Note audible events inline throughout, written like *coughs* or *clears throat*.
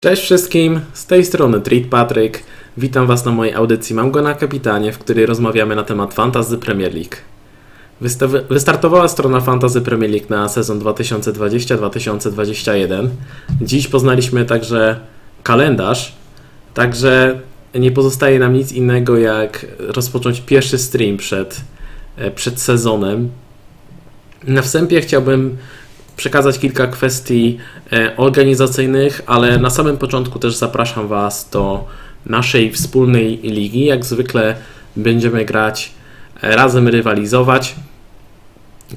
Cześć wszystkim, z tej strony Treat Patrick. Witam Was na mojej audycji Mam go na kapitanie, w której rozmawiamy na temat Fantasy Premier League. Wystartowała strona Fantasy Premier League na sezon 2020-2021. Dziś poznaliśmy także kalendarz, także nie pozostaje nam nic innego jak rozpocząć pierwszy stream przed, e, przed sezonem. Na wstępie chciałbym przekazać kilka kwestii e, organizacyjnych, ale na samym początku też zapraszam Was do naszej wspólnej ligi. Jak zwykle będziemy grać e, razem, rywalizować.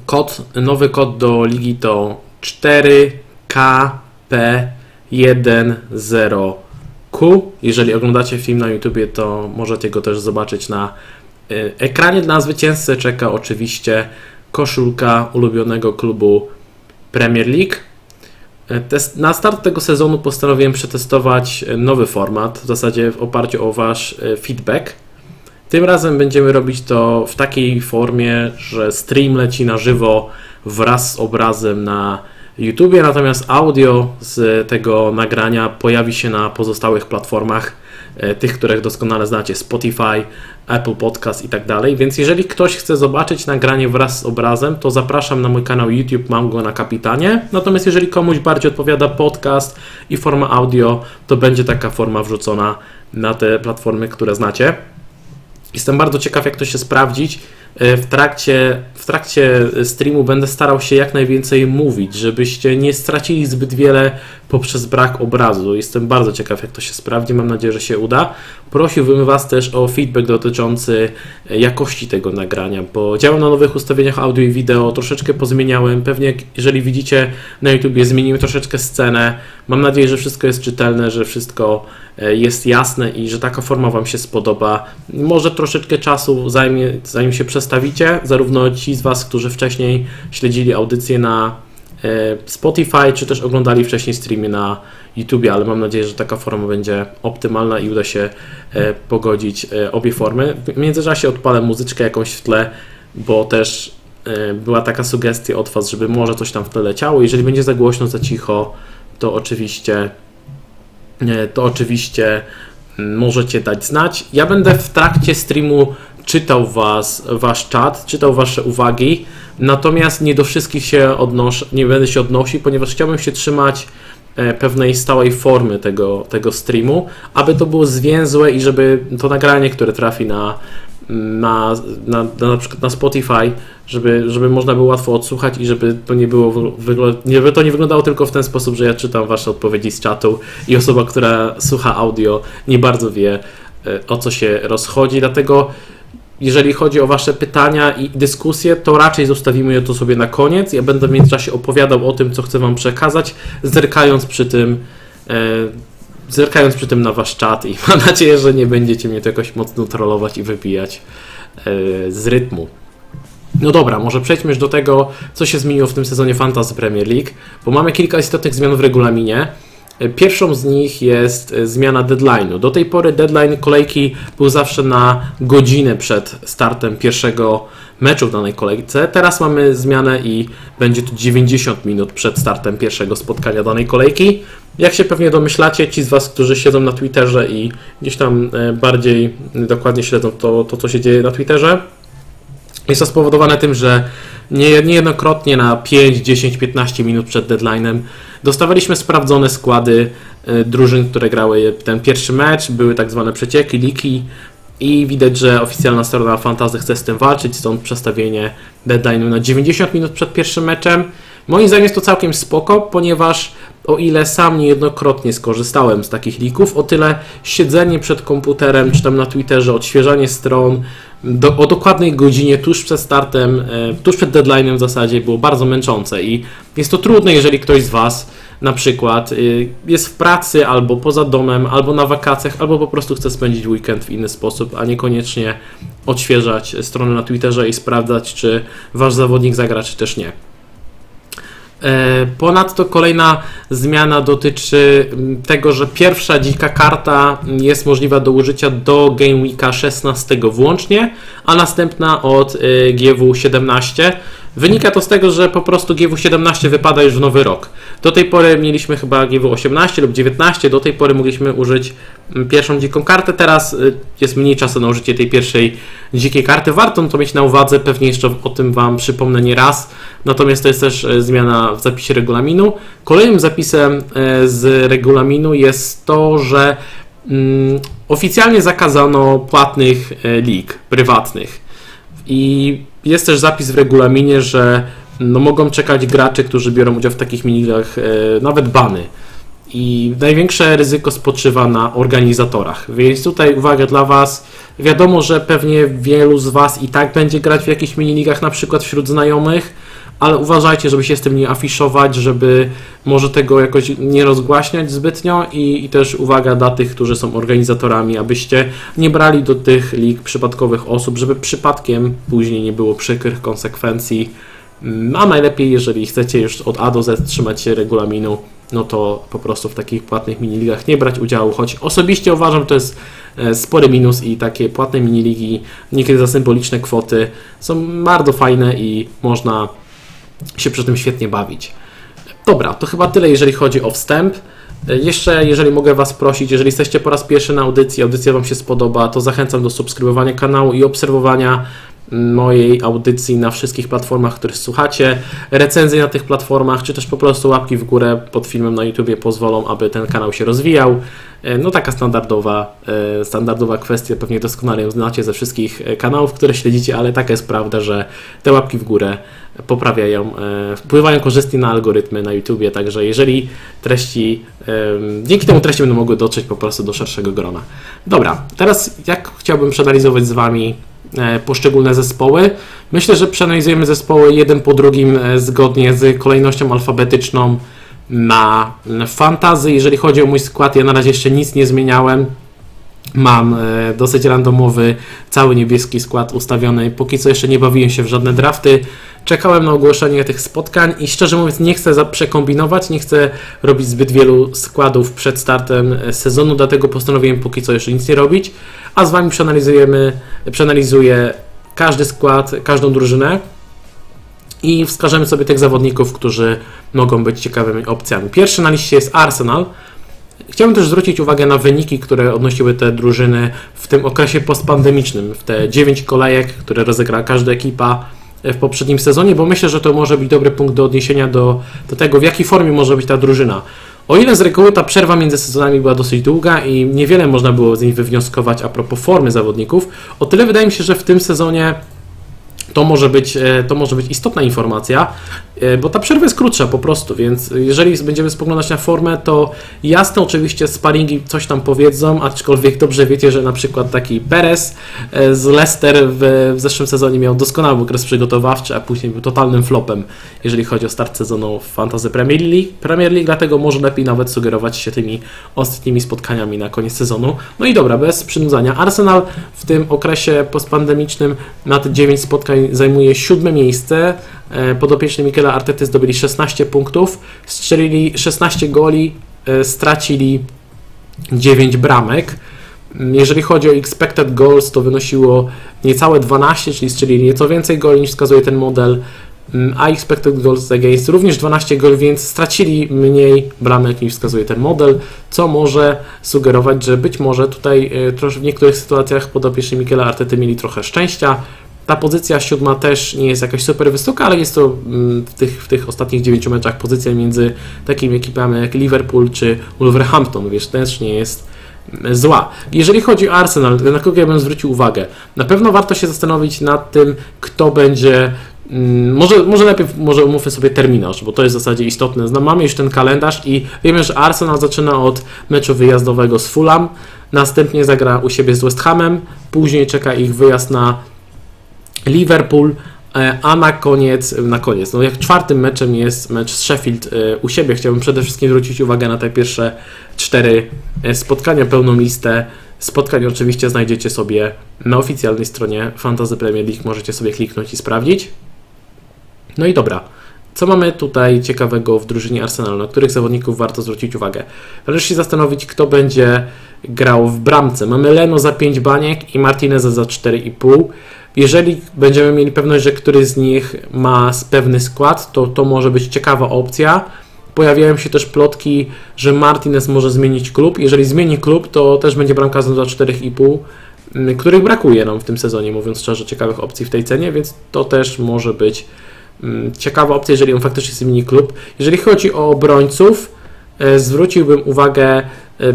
Kod, nowy kod do ligi to 4KP10Q. Jeżeli oglądacie film na YouTubie, to możecie go też zobaczyć na e, ekranie. Dla zwycięzcy czeka oczywiście koszulka ulubionego klubu Premier League. Test, na start tego sezonu postanowiłem przetestować nowy format, w zasadzie w oparciu o Wasz e, feedback. Tym razem będziemy robić to w takiej formie, że stream leci na żywo wraz z obrazem na YouTubie, natomiast audio z tego nagrania pojawi się na pozostałych platformach, e, tych, których doskonale znacie, Spotify, Apple Podcast i tak dalej. Więc jeżeli ktoś chce zobaczyć nagranie wraz z obrazem, to zapraszam na mój kanał YouTube, mam go na kapitanie. Natomiast jeżeli komuś bardziej odpowiada podcast i forma audio, to będzie taka forma wrzucona na te platformy, które znacie. Jestem bardzo ciekaw, jak to się sprawdzić. E, w trakcie, w trakcie streamu będę starał się jak najwięcej mówić, żebyście nie stracili zbyt wiele poprzez brak obrazu. Jestem bardzo ciekaw, jak to się sprawdzi. Mam nadzieję, że się uda. Prosiłbym Was też o feedback dotyczący e, jakości tego nagrania, bo działam na nowych ustawieniach audio i wideo, troszeczkę pozmieniałem. Pewnie, jeżeli widzicie na YouTubie, zmieniłem troszeczkę scenę. Mam nadzieję, że wszystko jest czytelne, że wszystko e, jest jasne i że taka forma Wam się spodoba. Może troszeczkę czasu zajmie, zanim się zarówno ci z Was, którzy wcześniej śledzili audycję na e, Spotify, czy też oglądali wcześniej streamy na YouTube, ale mam nadzieję, że taka forma będzie optymalna i uda się e, pogodzić obie formy. W międzyczasie odpalę muzyczkę jakąś w tle, bo też była taka sugestia od Was, żeby może coś tam w tle leciało. Jeżeli będzie za głośno, za cicho, to oczywiście to oczywiście mm, możecie dać znać. Ja będę w trakcie streamu czytał was, wasz czat, czytał wasze uwagi, natomiast nie do wszystkich się odnoszę, nie będę się odnosił, ponieważ chciałbym się trzymać e, pewnej stałej formy tego, tego streamu, aby to było zwięzłe i żeby to nagranie, które trafi na na, na, na, przykład na Spotify, żeby, żeby można było łatwo odsłuchać i żeby to nie było żeby to nie wyglądało tylko w ten sposób, że ja czytam wasze odpowiedzi z czatu i osoba, która słucha audio nie bardzo wie e, o co się rozchodzi, dlatego jeżeli chodzi o Wasze pytania i dyskusje, to raczej zostawimy je to sobie na koniec. Ja będę w międzyczasie opowiadał o tym, co chcę Wam przekazać, zerkając przy tym e, zerkając przy tym na wasz czat i *laughs* mam nadzieję, że nie będziecie mnie to jakoś mocno trollować i wypijać yy, z rytmu. No dobra, może przejdźmy już do tego, co się zmieniło w tym sezonie Fantasy Premier League, bo mamy kilka istotnych zmian w regulaminie. Pierwszą z nich jest e, zmiana deadline'u. Do tej pory deadline kolejki był zawsze na godzinę przed startem pierwszego meczu w danej kolejce. Teraz mamy zmianę i będzie to 90 minut przed startem pierwszego spotkania danej kolejki. Jak się pewnie domyślacie, ci z Was, którzy siedzą na Twitterze i gdzieś tam e, bardziej dokładnie śledzą to, to co się dzieje na Twitterze, jest to spowodowane tym, że niejednokrotnie na 5, 10, 15 minut przed deadline'em dostawaliśmy sprawdzone składy e, drużyn, które grały ten pierwszy mecz, były tak zwane przecieki, liki i widać, że oficjalna strona Fantazy chce z tym walczyć, stąd przestawienie deadline'u na 90 minut przed pierwszym meczem. Moim zdaniem jest to całkiem spoko, ponieważ o ile sam niejednokrotnie skorzystałem z takich lików, o tyle siedzenie przed komputerem czy tam na Twitterze, odświeżanie stron do, o dokładnej godzinie tuż przed startem, e, tuż przed deadline'em w zasadzie było bardzo męczące i jest to trudne, jeżeli ktoś z Was na przykład y, jest w pracy albo poza domem, albo na wakacjach, albo po prostu chce spędzić weekend w inny sposób, a niekoniecznie odświeżać stronę na Twitterze i sprawdzać, czy Wasz zawodnik zagra, czy też nie. E, ponadto kolejna zmiana dotyczy tego, że pierwsza dzika karta jest możliwa do użycia do Game Weeka 16 włącznie, a następna od e, GW 17. Wynika to z tego, że po prostu GW17 wypada już w nowy rok. Do tej pory mieliśmy chyba GW18 lub 19, do tej pory mogliśmy użyć mm, pierwszą dziką kartę, teraz y, jest mniej czasu na użycie tej pierwszej dzikiej karty. Warto to mieć na uwadze, pewnie jeszcze o tym Wam przypomnę nie raz. Natomiast to jest też y, zmiana w zapisie regulaminu. Kolejnym zapisem y, z regulaminu jest to, że mm, oficjalnie zakazano płatnych lig prywatnych. I jest też zapis w regulaminie, że no, mogą czekać gracze, którzy biorą udział w takich minigach, e, nawet bany. I największe ryzyko spoczywa na organizatorach. Więc tutaj uwaga dla Was. Wiadomo, że pewnie wielu z Was i tak będzie grać w jakichś miniligach, na przykład wśród znajomych ale uważajcie, żeby się z tym nie afiszować, żeby może tego jakoś nie rozgłaśniać zbytnio i, i też uwaga dla tych, którzy są organizatorami, abyście nie brali do tych lig przypadkowych osób, żeby przypadkiem później nie było przykrych konsekwencji. Mm, a najlepiej, jeżeli chcecie już od A do Z trzymać się regulaminu, no to po prostu w takich płatnych miniligach nie brać udziału, choć osobiście uważam, to jest e, spory minus i takie płatne miniligi, niekiedy za symboliczne kwoty są bardzo fajne i można się przy tym świetnie bawić. Dobra, to chyba tyle, jeżeli chodzi o wstęp. E, jeszcze, jeżeli mogę Was prosić, jeżeli jesteście po raz pierwszy na audycji, audycja Wam się spodoba, to zachęcam do subskrybowania kanału i obserwowania mojej audycji na wszystkich platformach, których słuchacie. Recenzje na tych platformach, czy też po prostu łapki w górę pod filmem na YouTubie pozwolą, aby ten kanał się rozwijał. E, no taka standardowa, e, standardowa kwestia, pewnie doskonale ją znacie ze wszystkich e, kanałów, które śledzicie, ale taka jest prawda, że te łapki w górę poprawiają, wpływają korzystnie na algorytmy na YouTubie, także jeżeli treści, dzięki temu treści będą mogły dotrzeć po prostu do szerszego grona. Dobra, teraz jak chciałbym przeanalizować z Wami poszczególne zespoły. Myślę, że przeanalizujemy zespoły jeden po drugim zgodnie z kolejnością alfabetyczną na fantazy. Jeżeli chodzi o mój skład, ja na razie jeszcze nic nie zmieniałem. Mam e, dosyć randomowy, cały niebieski skład ustawiony. Póki co jeszcze nie bawiłem się w żadne drafty. Czekałem na ogłoszenie tych spotkań i szczerze mówiąc nie chcę przekombinować, nie chcę robić zbyt wielu składów przed startem e, sezonu, dlatego postanowiłem póki co jeszcze nic nie robić. A z Wami przeanalizujemy, przeanalizuję każdy skład, każdą drużynę i wskażemy sobie tych zawodników, którzy mogą być ciekawymi opcjami. Pierwszy na liście jest Arsenal. Chciałbym też zwrócić uwagę na wyniki, które odnosiły te drużyny w tym okresie postpandemicznym, w te 9 kolejek, które rozegrała każda ekipa w poprzednim sezonie, bo myślę, że to może być dobry punkt do odniesienia do, do tego, w jakiej formie może być ta drużyna. O ile z reguły ta przerwa między sezonami była dosyć długa i niewiele można było z niej wywnioskować a propos formy zawodników, o tyle wydaje mi się, że w tym sezonie to może być, e, to może być istotna informacja, e, bo ta przerwa jest krótsza po prostu, więc jeżeli będziemy spoglądać na formę, to jasne oczywiście sparingi coś tam powiedzą, aczkolwiek dobrze wiecie, że na przykład taki Perez e, z Leicester w, w zeszłym sezonie miał doskonały okres przygotowawczy, a później był totalnym flopem, jeżeli chodzi o start sezonu w Fantasy Premier League, Premier League dlatego może lepiej nawet sugerować się tymi ostatnimi spotkaniami na koniec sezonu. No i dobra, bez przynudzania. Arsenal w tym okresie postpandemicznym na te 9 spotkań zajmuje siódme miejsce. E, podopieczni Michela Artety zdobyli 16 punktów, strzelili 16 goli, e, stracili 9 bramek. Jeżeli chodzi o expected goals, to wynosiło niecałe 12, czyli strzelili nieco więcej goli niż wskazuje ten model, mm, a expected goals against również 12 goli, więc stracili mniej bramek niż wskazuje ten model, co może sugerować, że być może tutaj e, w niektórych sytuacjach podopieczni Michela Artety mieli trochę szczęścia, ta pozycja siódma też nie jest jakaś super wysoka, ale jest to mm, w tych, w tych ostatnich dziewięciu meczach pozycja między takimi ekipami jak Liverpool czy Wolverhampton, wiesz, też nie jest mm, zła. Jeżeli chodzi o Arsenal, na kogo ja bym zwrócił uwagę? Na pewno warto się zastanowić nad tym, kto będzie mm, może, może najpierw może umówmy sobie terminarz, bo to jest w zasadzie istotne. mamy już ten kalendarz i wiemy, że Arsenal zaczyna od meczu wyjazdowego z Fulham, następnie zagra u siebie z West Hamem, później czeka ich wyjazd na Liverpool, e, a na koniec, na koniec, no jak czwartym meczem jest mecz z Sheffield e, u siebie. Chciałbym przede wszystkim zwrócić uwagę na te pierwsze cztery e, spotkania, pełną listę spotkań oczywiście znajdziecie sobie na oficjalnej stronie Fantasy Premier League, możecie sobie kliknąć i sprawdzić. No i dobra, co mamy tutaj ciekawego w drużynie Arsenalu, na których zawodników warto zwrócić uwagę? Należy się zastanowić, kto będzie grał w bramce. Mamy Leno za 5 baniek i Martineza za 4,5. Jeżeli będziemy mieli pewność, że któryś z nich ma pewny skład, to to może być ciekawa opcja. Pojawiają się też plotki, że Martinez może zmienić klub. Jeżeli zmieni klub, to też będzie bramkarzem za 4,5, mm, których brakuje nam w tym sezonie, mówiąc szczerze, ciekawych opcji w tej cenie, więc to też może być mm, ciekawa opcja, jeżeli on faktycznie zmieni klub. Jeżeli chodzi o obrońców, e, zwróciłbym uwagę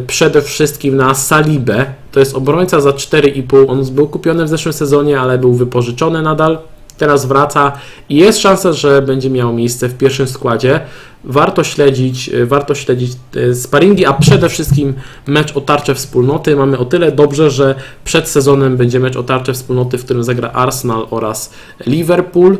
przede wszystkim na Salibę. To jest obrońca za 4,5. On był kupiony w zeszłym sezonie, ale był wypożyczony nadal teraz wraca i jest szansa, że będzie miał miejsce w pierwszym składzie. Warto śledzić, e, warto śledzić e, sparingi, a przede wszystkim mecz o tarczę wspólnoty. Mamy o tyle dobrze, że przed sezonem będzie mecz o tarczę wspólnoty, w którym zagra Arsenal oraz Liverpool.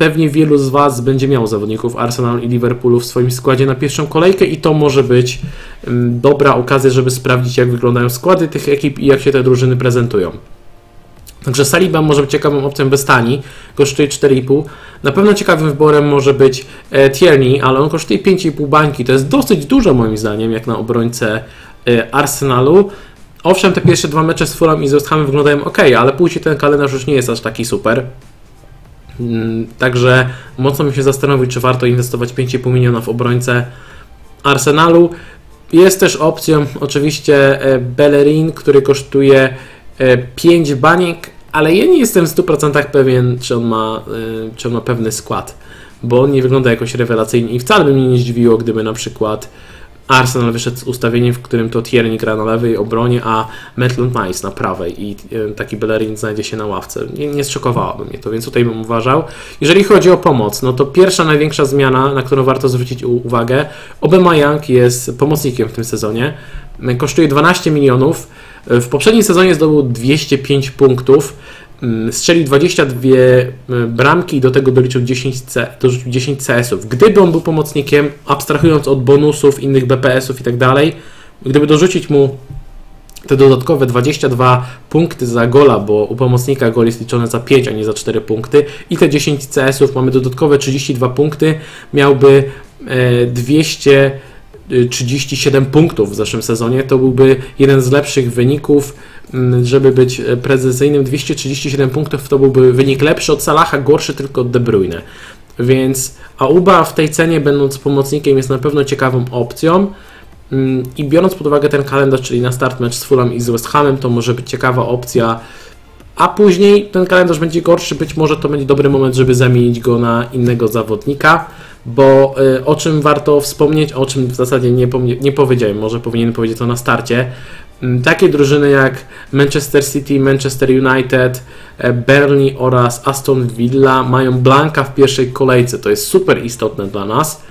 Pewnie wielu z Was będzie miało zawodników Arsenal i Liverpoolu w swoim składzie na pierwszą kolejkę i to może być mm, dobra okazja, żeby sprawdzić, jak wyglądają składy tych ekip i jak się te drużyny prezentują. Także Saliba może być ciekawą opcją bez tani, kosztuje 4,5. Na pewno ciekawym wyborem może być e, Tierney, ale on kosztuje 5,5 bańki. To jest dosyć dużo moim zdaniem, jak na obrońcę e, Arsenalu. Owszem, te pierwsze dwa mecze z Fulham i z West Hamem wyglądają ok, ale później ten kalendarz już nie jest aż taki super. Mm, także mocno mi się zastanowić, czy warto inwestować 5,5 miliona w obrońcę Arsenalu. Jest też opcją oczywiście e, Bellerin, który kosztuje 5 e, baniek, ale ja nie jestem w 100% pewien, czy on, ma, e, czy on ma pewny skład, bo on nie wygląda jakoś rewelacyjnie i wcale by mnie nie zdziwiło, gdyby na przykład Arsenal wyszedł z ustawieniem, w którym to Tierney gra na lewej obronie, a Maitland Nice na prawej i e, taki Bellerin znajdzie się na ławce. Nie, nie zszokowałoby mnie to, więc tutaj bym uważał. Jeżeli chodzi o pomoc, no to pierwsza największa zmiana, na którą warto zwrócić uwagę, Obama Young jest pomocnikiem w tym sezonie. Kosztuje 12 milionów w poprzednim sezonie zdobył 205 punktów, strzelił 22 e, bramki i do tego doliczył 10, C, dorzucił 10 CS-ów. Gdyby on był pomocnikiem, abstrahując od bonusów, innych BPS-ów i tak dalej, gdyby dorzucić mu te dodatkowe 22 punkty za gola, bo u pomocnika gol jest liczony za 5, a nie za 4 punkty i te 10 CS-ów mamy dodatkowe 32 punkty, miałby 200 e, 37 punktów w zeszłym sezonie. To byłby jeden z lepszych wyników, żeby być precyzyjnym. 237 punktów to byłby wynik lepszy od Salaha, gorszy tylko od De Bruyne. Więc Auba w tej cenie, będąc pomocnikiem, jest na pewno ciekawą opcją. Mm, I biorąc pod uwagę ten kalendarz, czyli na start mecz z Fulham i z West Hamem, to może być ciekawa opcja. A później ten kalendarz będzie gorszy, być może to będzie dobry moment, żeby zamienić go na innego zawodnika bo y, o czym warto wspomnieć, o czym w zasadzie nie, nie powiedziałem, może powinienem powiedzieć to na starcie. Mm, takie drużyny jak Manchester City, Manchester United, e, Burnley oraz Aston Villa mają blanka w pierwszej kolejce. To jest super istotne dla nas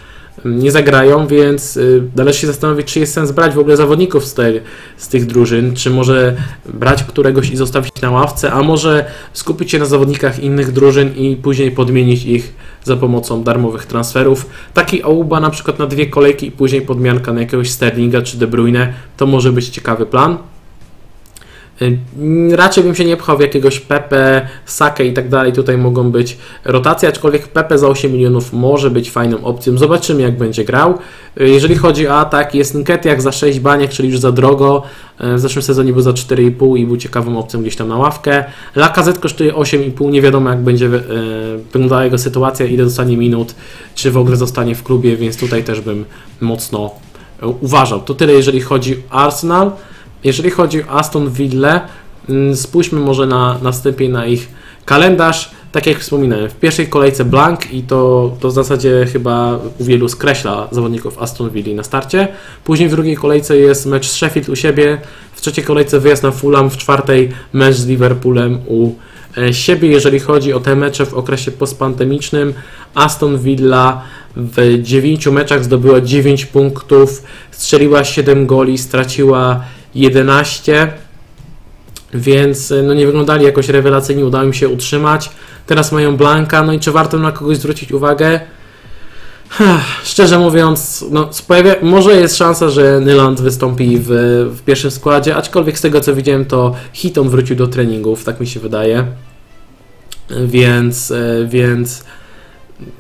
nie zagrają, więc y, należy się zastanowić, czy jest sens brać w ogóle zawodników z, tej, z tych drużyn, czy może brać któregoś i zostawić na ławce, a może skupić się na zawodnikach innych drużyn i później podmienić ich za pomocą darmowych transferów. Taki Auba na przykład na dwie kolejki i później podmianka na jakiegoś Sterlinga czy De Bruyne, to może być ciekawy plan. Y, raczej bym się nie pchał w jakiegoś Pepe, Sake i tak dalej. Tutaj mogą być rotacje, aczkolwiek Pepe za 8 milionów może być fajną opcją. Zobaczymy, jak będzie grał. Y, jeżeli chodzi o atak, jest Nketiah za 6 baniek, czyli już za drogo. Y, w zeszłym sezonie był za 4,5 i był ciekawą opcją gdzieś tam na ławkę. Lacazette kosztuje 8,5. Nie wiadomo, jak będzie wyglądała jego sytuacja, ile dostanie minut, czy w ogóle zostanie w klubie, więc tutaj też bym mocno uważał. To tyle, jeżeli chodzi o Arsenal. Jeżeli chodzi o Aston Villa, mm, spójrzmy może na następnie na ich kalendarz. Tak jak wspominałem, w pierwszej kolejce blank i to, to w zasadzie chyba u wielu skreśla zawodników Aston Villa na starcie. Później w drugiej kolejce jest mecz z Sheffield u siebie, w trzeciej kolejce wyjazd na Fulham, w czwartej mecz z Liverpoolem u e, siebie. Jeżeli chodzi o te mecze w okresie postpandemicznym, Aston Villa w 9 meczach zdobyła 9 punktów, strzeliła 7 goli, straciła 11, więc no nie wyglądali jakoś rewelacyjnie, udało im się utrzymać. Teraz mają Blanka, no i czy warto na kogoś zwrócić uwagę? Szczerze mówiąc, no, pojawia, może jest szansa, że Nyland wystąpi w, w, pierwszym składzie, aczkolwiek z tego co widziałem, to Hiton wrócił do treningów, tak mi się wydaje. Więc, e, więc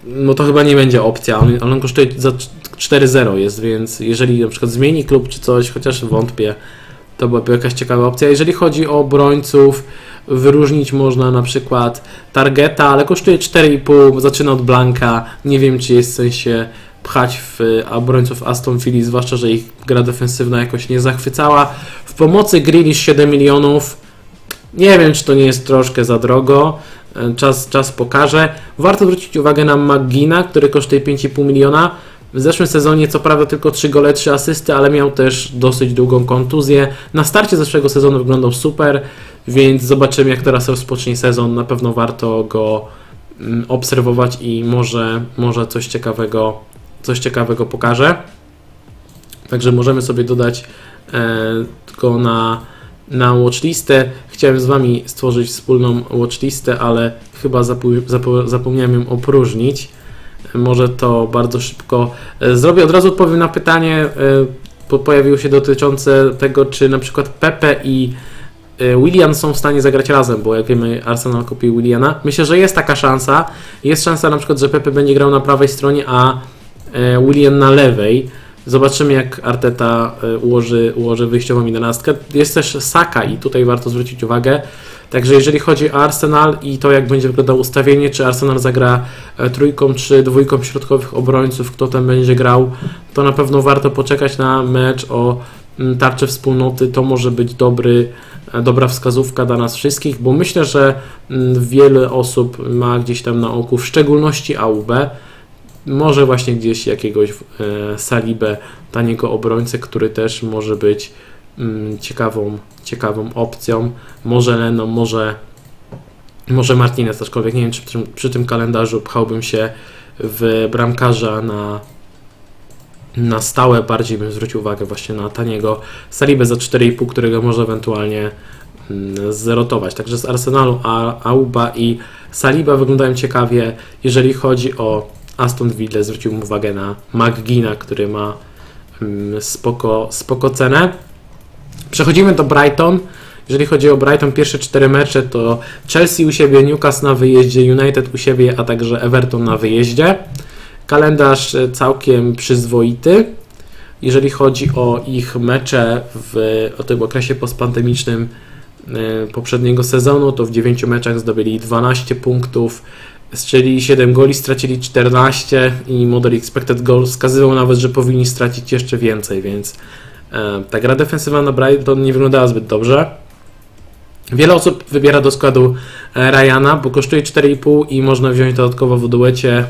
no to chyba nie będzie opcja. On, on kosztuje za 4-0 jest, więc jeżeli na przykład zmieni klub czy coś, chociaż wątpię, to byłaby jakaś ciekawa opcja. Jeżeli chodzi o obrońców, wyróżnić można na przykład Targeta, ale kosztuje 4,5, zaczyna od Blanka. Nie wiem, czy jest w sensie pchać w obrońców Aston Villa, zwłaszcza, że ich gra defensywna jakoś nie zachwycała. W pomocy Grealish 7 milionów. Nie wiem, czy to nie jest troszkę za drogo. Czas, czas pokaże. Warto zwrócić uwagę na McGina, który kosztuje 5,5 miliona. W zeszłym sezonie co prawda tylko 3 gole, 3 asysty, ale miał też dosyć długą kontuzję. Na starcie zeszłego sezonu wyglądał super, więc zobaczymy jak teraz rozpocznie sezon. Na pewno warto go mm, obserwować i może, może coś ciekawego coś ciekawego pokaże. Także możemy sobie dodać e, go na, na watchlistę. Chciałem z Wami stworzyć wspólną watchlistę, ale chyba zapomniałem ją opróżnić. Może to bardzo szybko e, zrobię. Od razu odpowiem na pytanie, e, pojawiło się dotyczące tego, czy na przykład Pepe i e, William są w stanie zagrać razem, bo jak wiemy Arsenal kupił Williana. Myślę, że jest taka szansa. Jest szansa na przykład, że Pepe będzie grał na prawej stronie, a William na lewej. Zobaczymy, jak Arteta e, ułoży, ułoży wyjściową jedenastkę. Jest też Saka i tutaj warto zwrócić uwagę. Także jeżeli chodzi o Arsenal i to, jak będzie wyglądało ustawienie, czy Arsenal zagra e, trójką czy dwójką środkowych obrońców, kto tam będzie grał, to na pewno warto poczekać na mecz o mm, tarczę wspólnoty. To może być dobry, dobra wskazówka dla nas wszystkich, bo myślę, że mm, wiele osób ma gdzieś tam na oku, w szczególności AUB, może właśnie gdzieś jakiegoś e, Salibę, taniego obrońcę, który też może być mm, ciekawą, ciekawą opcją. Może Leno, może, może Martinez, aczkolwiek nie wiem, czy przy, przy tym kalendarzu pchałbym się w bramkarza na, na stałe. Bardziej bym zwrócił uwagę właśnie na taniego Salibę za 4,5, którego może ewentualnie mm, zerotować. Także z Arsenalu Auba i Saliba wyglądają ciekawie, jeżeli chodzi o Aston Villa zwrócił uwagę na McGina, który ma mm, spoko, spoko cenę. Przechodzimy do Brighton. Jeżeli chodzi o Brighton, pierwsze cztery mecze to Chelsea u siebie, Newcastle na wyjeździe, United u siebie, a także Everton na wyjeździe. Kalendarz e, całkiem przyzwoity. Jeżeli chodzi o ich mecze w o tym okresie postpandemicznym e, poprzedniego sezonu, to w 9 meczach zdobyli 12 punktów, Strzeli 7 goli, stracili 14 i model expected goals wskazywał nawet, że powinni stracić jeszcze więcej, więc e, ta gra defensywna na Brighton nie wyglądała zbyt dobrze. Wiele osób wybiera do składu e, Ryana, bo kosztuje 4,5 i można wziąć dodatkowo w duecie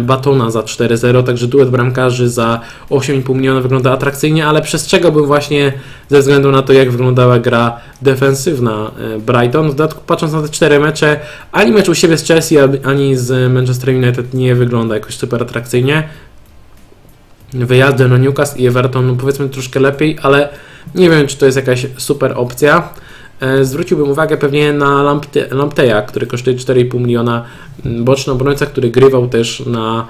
Batona za 4-0, także duet bramkarzy za 8,5 miliona wygląda atrakcyjnie, ale przestrzegałbym właśnie ze względu na to, jak wyglądała gra defensywna e, Brighton. W dodatku patrząc na te cztery mecze, ani mecz u siebie z Chelsea, ani z Manchester United nie wygląda jakoś super atrakcyjnie. Wyjazdy na Newcastle i Everton, no powiedzmy troszkę lepiej, ale nie wiem, czy to jest jakaś super opcja. E, zwróciłbym uwagę pewnie na Lampte, Lampteja, który kosztuje 4,5 miliona, boczny obrońca, który grywał też na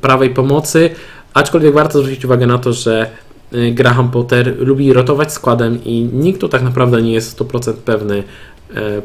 prawej pomocy, aczkolwiek warto zwrócić uwagę na to, że e, Graham Potter lubi rotować składem i nikt tu tak naprawdę nie jest 100% pewny,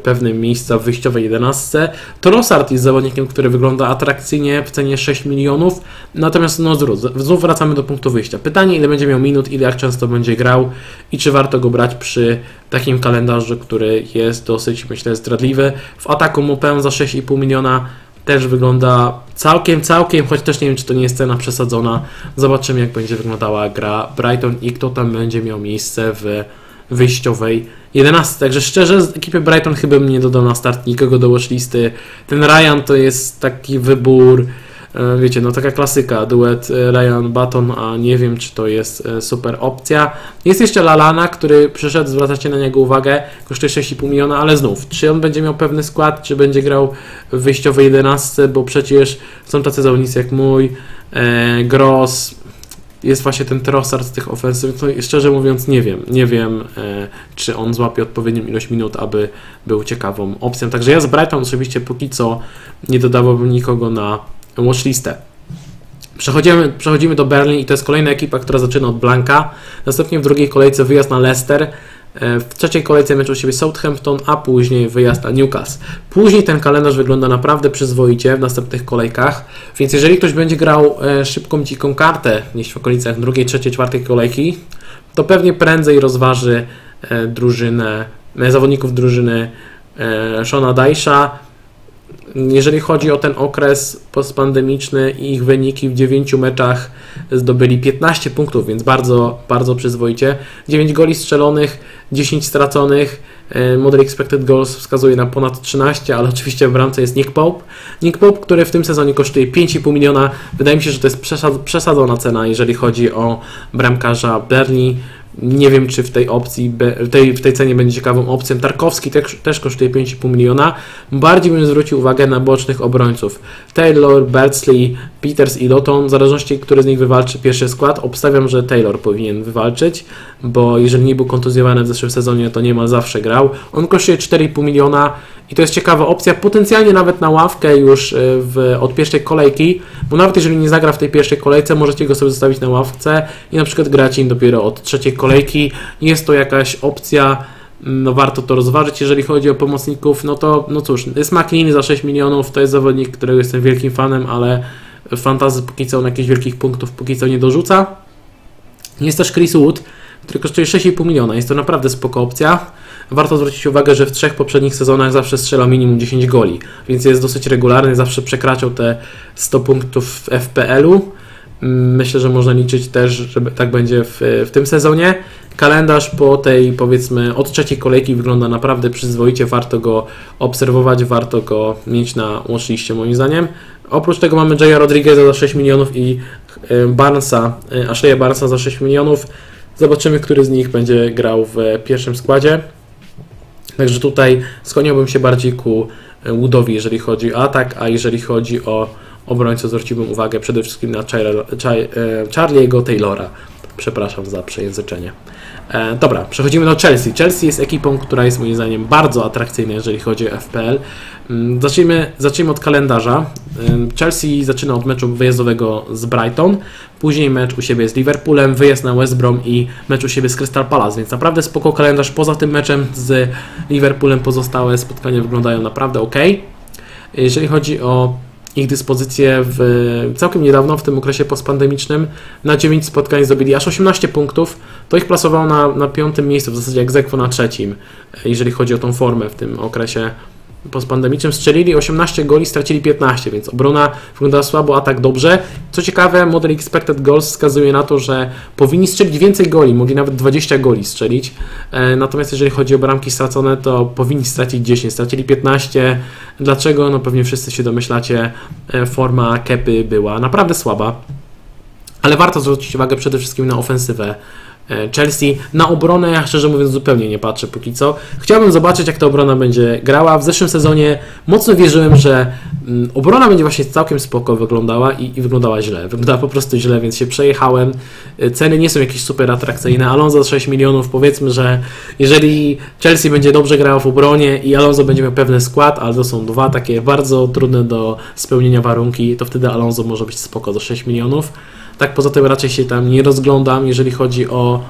pewnym miejsca w wyjściowej 11. Trossard jest zawodnikiem, który wygląda atrakcyjnie w cenie 6 milionów, natomiast no znów wracamy do punktu wyjścia. Pytanie, ile będzie miał minut, ile jak często będzie grał i czy warto go brać przy takim kalendarzu, który jest dosyć, myślę, zdradliwy. W ataku Mopę za 6,5 miliona też wygląda całkiem, całkiem, choć też nie wiem, czy to nie jest cena przesadzona. Zobaczymy, jak będzie wyglądała gra Brighton i kto tam będzie miał miejsce w wyjściowej 11. Także szczerze, z ekipy Brighton chyba bym nie dodał na start nikogo do watchlisty. Ten Ryan to jest taki wybór, e, wiecie, no taka klasyka, duet e, Ryan-Baton, a nie wiem, czy to jest e, super opcja. Jest jeszcze Lalana, który przyszedł, zwracacie na niego uwagę, kosztuje 6,5 miliona, ale znów, czy on będzie miał pewny skład, czy będzie grał w wyjściowej 11, bo przecież są tacy zawodnicy jak mój, Gross, jest właśnie ten Trossard z tych ofensyw, to szczerze mówiąc nie wiem. Nie wiem, e, czy on złapie odpowiednią ilość minut, aby był ciekawą opcją. Także ja z Brighton oczywiście póki co nie dodawałbym nikogo na watchlistę. Przechodzimy, przechodzimy do Berlin i to jest kolejna ekipa, która zaczyna od Blanka. Następnie w drugiej kolejce wyjazd na Leicester. E, w trzeciej kolejce mecz u siebie Southampton, a później wyjazd na Newcastle. Później ten kalendarz wygląda naprawdę przyzwoicie w następnych kolejkach, więc jeżeli ktoś będzie grał e, szybką, dziką kartę gdzieś w okolicach drugiej, trzeciej, czwartej kolejki, to pewnie prędzej rozważy e, drużynę, zawodników drużyny Shona Dajsza. Jeżeli chodzi o ten okres postpandemiczny i ich wyniki w 9 meczach zdobyli 15 punktów, więc bardzo, bardzo przyzwoicie. 9 goli strzelonych, 10 straconych. E, model expected goals wskazuje na ponad 13, ale oczywiście w bramce jest Nick Pope. Nick Pope, który w tym sezonie kosztuje 5,5 miliona. Wydaje mi się, że to jest przesadzona cena, jeżeli chodzi o bramkarza Bernie. Nie wiem, czy w tej opcji, tej, w tej cenie będzie ciekawą opcją. Tarkowski też, też kosztuje 5,5 miliona. Bardziej bym zwrócił uwagę na bocznych obrońców. Taylor, Bertsley, Peters i Lotton, w zależności, który z nich wywalczy pierwszy skład. Obstawiam, że Taylor powinien wywalczyć, bo jeżeli nie był kontuzjowany w zeszłym sezonie, to niemal zawsze grał. On kosztuje 4,5 miliona i to jest ciekawa opcja, potencjalnie nawet na ławkę już e, w, od pierwszej kolejki, bo nawet jeżeli nie zagra w tej pierwszej kolejce, możecie go sobie zostawić na ławce i na przykład grać im dopiero od trzeciej kolejki. Jest to jakaś opcja, mm, no warto to rozważyć. Jeżeli chodzi o pomocników, no to no cóż, jest McLean za 6 milionów, to jest zawodnik, którego jestem wielkim fanem, ale fantazy póki co on jakichś wielkich punktów póki co nie dorzuca. Jest też Chris Wood, który kosztuje 6,5 miliona. Jest to naprawdę spoko opcja. Warto zwrócić uwagę, że w trzech poprzednich sezonach zawsze strzelał minimum 10 goli, więc jest dosyć regularny, zawsze przekraczał te 100 punktów w FPL-u. Myślę, że można liczyć też, że tak będzie w, w tym sezonie. Kalendarz po tej, powiedzmy, od trzeciej kolejki wygląda naprawdę przyzwoicie. Warto go obserwować, warto go mieć na watchliście, moim zdaniem. Oprócz tego mamy Jaya Rodriguez'a za 6 milionów i e, Barnesa, e, Ashleya Barnesa za 6 milionów. Zobaczymy, który z nich będzie grał w pierwszym składzie. Także tutaj skłaniałbym się bardziej ku e, Woodowi, jeżeli chodzi o atak, a jeżeli chodzi o obrońcę, zwróciłbym uwagę przede wszystkim na Charlie'ego Taylora. Przepraszam za przejęzyczenie. E, dobra, przechodzimy do Chelsea. Chelsea jest ekipą, która jest moim zdaniem bardzo atrakcyjna, jeżeli chodzi o FPL. Mm, zacznijmy, zacznijmy od kalendarza. Chelsea zaczyna od meczu wyjazdowego z Brighton, później mecz u siebie z Liverpoolem, wyjazd na West Brom i mecz u siebie z Crystal Palace, więc naprawdę spoko kalendarz. Poza tym meczem z Liverpoolem pozostałe spotkania wyglądają naprawdę ok. Jeżeli chodzi o ich dyspozycję w, całkiem niedawno, w tym okresie postpandemicznym, na 9 spotkań zdobyli aż 18 punktów. To ich plasowało na, na piątym miejscu, w zasadzie egzekwo na trzecim, jeżeli chodzi o tą formę w tym okresie postpandemicznym strzelili 18 goli, stracili 15, więc obrona wyglądała słabo, atak dobrze. Co ciekawe, model expected goals wskazuje na to, że powinni strzelić więcej goli, mogli nawet 20 goli strzelić. E, natomiast jeżeli chodzi o bramki stracone, to powinni stracić 10, stracili 15. Dlaczego? No pewnie wszyscy się domyślacie, e, forma Kepy była naprawdę słaba. Ale warto zwrócić uwagę przede wszystkim na ofensywę Chelsea. Na obronę ja szczerze mówiąc zupełnie nie patrzę póki co. Chciałbym zobaczyć jak ta obrona będzie grała. W zeszłym sezonie mocno wierzyłem, że mm, obrona będzie właśnie całkiem spoko wyglądała i, i wyglądała źle. Wyglądała po prostu źle, więc się przejechałem. E, ceny nie są jakieś super atrakcyjne. Alonso za 6 milionów, powiedzmy, że jeżeli Chelsea będzie dobrze grała w obronie i Alonso będzie miał pewny skład, ale to są dwa takie bardzo trudne do spełnienia warunki, to wtedy Alonso może być spoko za 6 milionów. Tak poza tym raczej się tam nie rozglądam, jeżeli chodzi o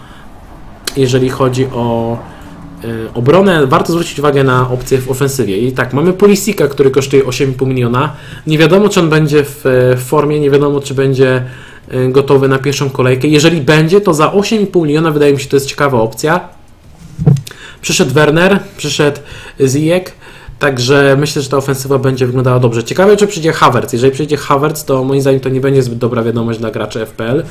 jeżeli chodzi o y, obronę, warto zwrócić uwagę na opcję w ofensywie. I tak, mamy Polisika, który kosztuje 8,5 miliona. Nie wiadomo, czy on będzie w, w formie, nie wiadomo, czy będzie y, gotowy na pierwszą kolejkę. Jeżeli będzie, to za 8,5 miliona wydaje mi się, to jest ciekawa opcja. Przyszedł Werner, przyszedł Zijek, Także myślę, że ta ofensywa będzie wyglądała dobrze. Ciekawe, czy przyjdzie Havertz. Jeżeli przyjdzie Havertz, to moim zdaniem to nie będzie zbyt dobra wiadomość dla graczy FPL.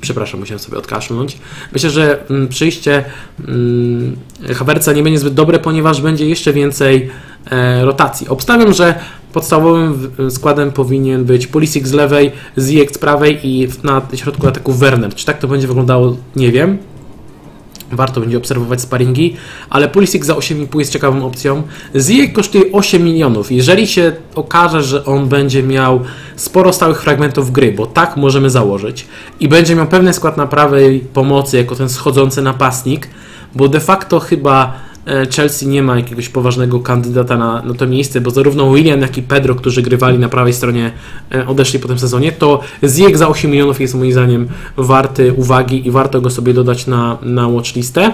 Przepraszam, musiałem sobie odkaszlnąć. Myślę, że mm, przyjście mm, Havertza nie będzie zbyt dobre, ponieważ będzie jeszcze więcej e, rotacji. Obstawiam, że podstawowym składem powinien być Pulisic z lewej, Ziyech z prawej i na środku ataku Werner. Czy tak to będzie wyglądało? Nie wiem. Warto będzie obserwować sparingi, ale Pulisic za 8,5 jest ciekawą opcją. Ziyech kosztuje 8 milionów. Jeżeli się okaże, że on będzie miał sporo stałych fragmentów gry, bo tak możemy założyć, i będzie miał pewny skład na prawej pomocy jako ten schodzący napastnik, bo de facto chyba Chelsea nie ma jakiegoś poważnego kandydata na, na to miejsce, bo zarówno William, jak i Pedro, którzy grywali na prawej stronie, e, odeszli po tym sezonie, to Ziyech za 8 milionów jest moim zdaniem warty uwagi i warto go sobie dodać na, na watchlistę.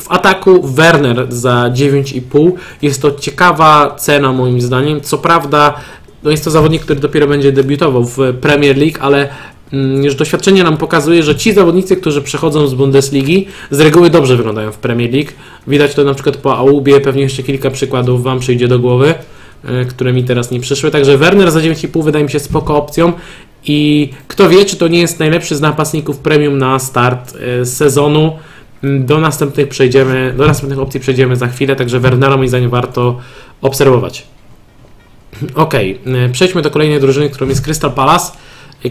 W ataku Werner za 9,5 jest to ciekawa cena moim zdaniem. Co prawda, no jest to zawodnik, który dopiero będzie debiutował w Premier League, ale że doświadczenie nam pokazuje, że ci zawodnicy, którzy przechodzą z Bundesligi, z reguły dobrze wyglądają w Premier League. Widać to na przykład po Aubie, pewnie jeszcze kilka przykładów Wam przyjdzie do głowy, e, które mi teraz nie przyszły. Także Werner za 9,5 wydaje mi się spoko opcją i kto wie, czy to nie jest najlepszy z napastników premium na start e, sezonu. Mm, Do następnych przejdziemy, do następnych opcji przejdziemy za chwilę, także Wernera moim zdaniem warto obserwować. *clears throat* Okej, e, przejdźmy do kolejnej drużyny, którą jest Crystal Palace.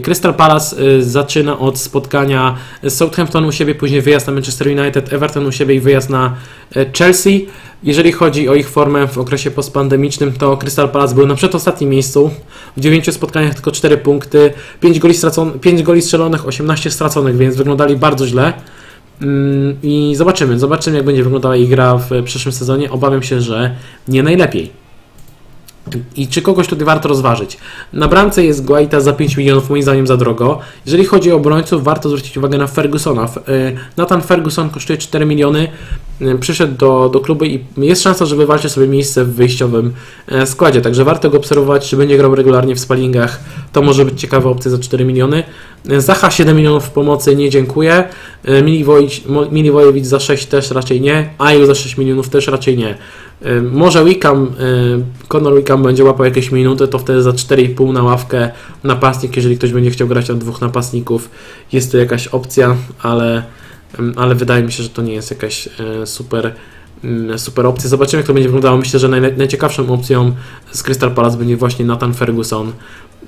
Crystal Palace e, zaczyna od spotkania Southampton u siebie, później wyjazd na Manchester United, Everton u siebie i wyjazd na e, Chelsea. Jeżeli chodzi o ich formę w okresie postpandemicznym, to Crystal Palace był na przedostatnim miejscu. W 9 spotkaniach tylko 4 punkty, 5 goli, stracon- 5 goli strzelonych, 18 straconych, więc wyglądali bardzo źle. Mm, I zobaczymy, zobaczymy jak będzie wyglądała ich gra w przyszłym sezonie. Obawiam się, że nie najlepiej. I czy kogoś tutaj warto rozważyć? Na bramce jest Guaita za 5 milionów, moim zdaniem za drogo. Jeżeli chodzi o obrońców, warto zwrócić uwagę na Fergusona. Y, Nathan Ferguson kosztuje 4 miliony, y, przyszedł do, do klubu i jest szansa, że wywalczy sobie miejsce w wyjściowym e, składzie, także warto go obserwować, czy będzie grał regularnie w spalingach. To może być ciekawa opcja za 4 miliony. Y, Zacha 7 milionów pomocy, nie dziękuję. Mo- Miliwojewicz za 6 też raczej nie. Aju za 6 milionów też raczej nie. Y, Może Wickham, y, Conor Wickham będzie łapał jakieś minuty, to wtedy za 4,5 na ławkę napastnik, jeżeli ktoś będzie chciał grać na dwóch napastników, jest to jakaś opcja, ale, ale wydaje mi się, że to nie jest jakaś y, super, super opcja. Zobaczymy, jak to będzie wyglądało. Myślę, że naj, najciekawszą opcją z Crystal Palace będzie właśnie Nathan Ferguson.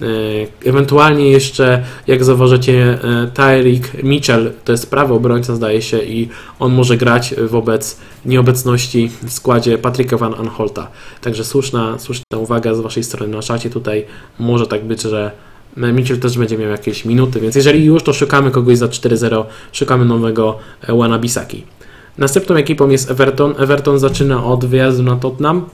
Y, Ewentualnie jeszcze, jak zauważycie, y, Tyreek Mitchell to jest prawy obrońca, zdaje się, i on może grać wobec nieobecności w składzie Patryka Van Anholta. Także słuszna, słuszna uwaga z Waszej strony na czacie. Tutaj może tak być, że Mitchell też będzie miał jakieś minuty, więc jeżeli już, to szukamy kogoś za 4-0, szukamy nowego e, Wana Bisaki. Następną ekipą jest Everton. Everton zaczyna od wyjazdu na Tottenham.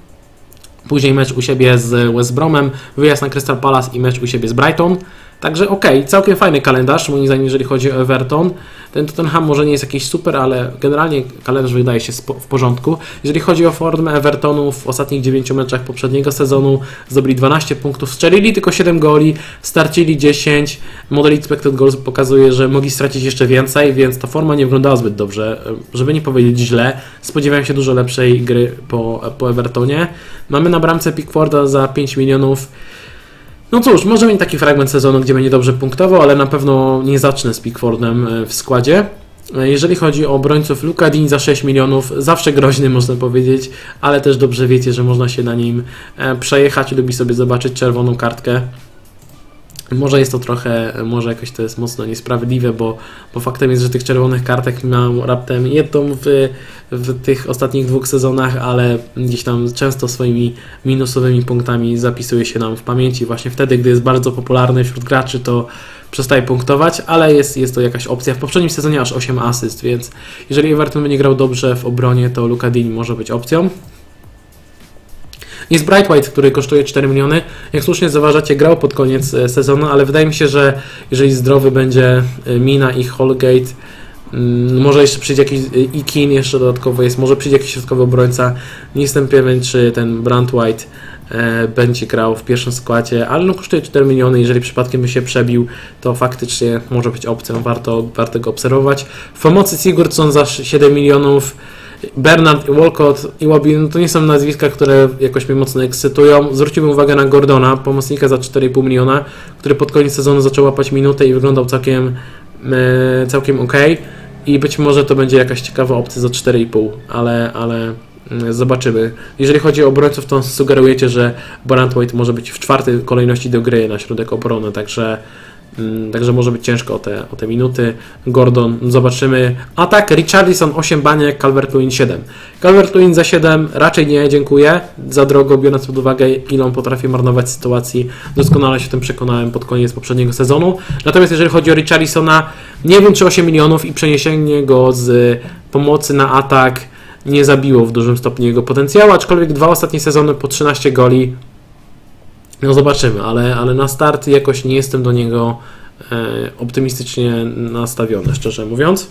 Później mecz u siebie z West Bromem, wyjazd na Crystal Palace i mecz u siebie z Brighton. Także okej, całkiem fajny kalendarz, moim zdaniem, jeżeli chodzi o Everton. Ten Tottenham może nie jest jakiś super, ale generalnie kalendarz wydaje się w porządku. Jeżeli chodzi o formę Evertonu w ostatnich 9 meczach poprzedniego sezonu, zdobyli 12 punktów, strzelili tylko 7 goli, starcili 10. Model expected goals pokazuje, że mogli stracić jeszcze więcej, więc ta forma nie wyglądała zbyt dobrze, żeby nie powiedzieć źle. Spodziewałem się dużo lepszej gry po, po Evertonie. Mamy na bramce Pickforda za 5 milionów. No cóż, może mieć taki fragment sezonu, gdzie będzie dobrze punktował, ale na pewno nie zacznę z Pickfordem e, w składzie. E, Jeżeli chodzi o obrońców, Luka Dean za 6 milionów, zawsze groźny można powiedzieć, ale też dobrze wiecie, że można się na nim e, przejechać, lubi sobie zobaczyć czerwoną kartkę. Może jest to trochę, może jakoś to jest mocno niesprawiedliwe, bo, bo faktem jest, że tych czerwonych kartek miał raptem jedną w, w tych ostatnich dwóch sezonach, ale gdzieś tam często swoimi minusowymi punktami zapisuje się nam w pamięci. Właśnie wtedy, gdy jest bardzo popularny wśród graczy, to przestaje punktować, ale jest, jest to jakaś opcja. W poprzednim sezonie aż 8 asyst, więc jeżeli Everton będzie grał dobrze w obronie, to Luka Dini może być opcją. Jest Bright White, który kosztuje 4 miliony. Jak słusznie zauważacie, grał pod koniec e, sezonu, ale wydaje mi się, że jeżeli zdrowy będzie e, Mina i Holgate, mm, może jeszcze przyjdzie jakiś e, Ikin, jeszcze dodatkowo jest, może przyjdzie jakiś środkowy obrońca. Nie jestem pewien, czy ten Brand White będzie grał w pierwszym składzie, ale no kosztuje 4 miliony. Jeżeli przypadkiem by się przebił, to faktycznie może być opcją, warto, warto go obserwować. W pomocy Sigurdsson za 7 milionów. Bernard, Walcott i Łabi, no to nie są nazwiska, które jakoś mnie mocno ekscytują. Zwróciłbym uwagę na Gordona, pomocnika za 4,5 miliona, który pod koniec sezonu zaczął łapać minutę i wyglądał całkiem, e, całkiem ok. I być może to będzie jakaś ciekawa opcja za 4,5, ale, ale mm, zobaczymy. Jeżeli chodzi o obrońców, to sugerujecie, że Brand White może być w czwartej kolejności do gry na środek obrony, także Także może być ciężko o te, o te minuty. Gordon, zobaczymy. A tak, Richardson 8 baniek, Calvert-Lewin 7. Calvert-Lewin za 7 raczej nie, dziękuję. Za drogo, biorąc pod uwagę, ile on potrafi marnować sytuacji. Doskonale się tym przekonałem pod koniec poprzedniego sezonu. Natomiast jeżeli chodzi o Richarlisona, nie wiem czy 8 milionów i przeniesienie go z pomocy na atak nie zabiło w dużym stopniu jego potencjału, aczkolwiek dwa ostatnie sezony po 13 goli no zobaczymy, ale, ale na start jakoś nie jestem do niego e, optymistycznie nastawiony, szczerze mówiąc.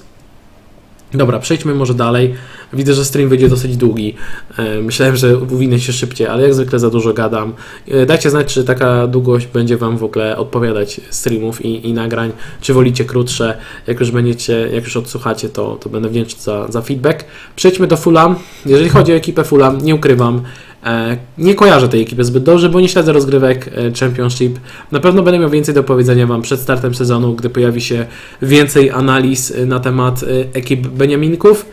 Dobra, przejdźmy może dalej. Widzę, że stream będzie dosyć długi. E, myślałem, że uwinę się szybciej, ale jak zwykle za dużo gadam. E, dajcie znać, czy taka długość będzie Wam w ogóle odpowiadać streamów i, i nagrań, czy wolicie krótsze. Jak już będziecie, jak już odsłuchacie, to, to będę wdzięczny za, za feedback. Przejdźmy do Fulham. Jeżeli chodzi o ekipę Fulham, nie ukrywam, nie kojarzę tej ekipy zbyt dobrze, bo nie śledzę rozgrywek e, Championship. Na pewno będę miał więcej do powiedzenia Wam przed startem sezonu, gdy pojawi się więcej analiz e, na temat ekip Beniaminków.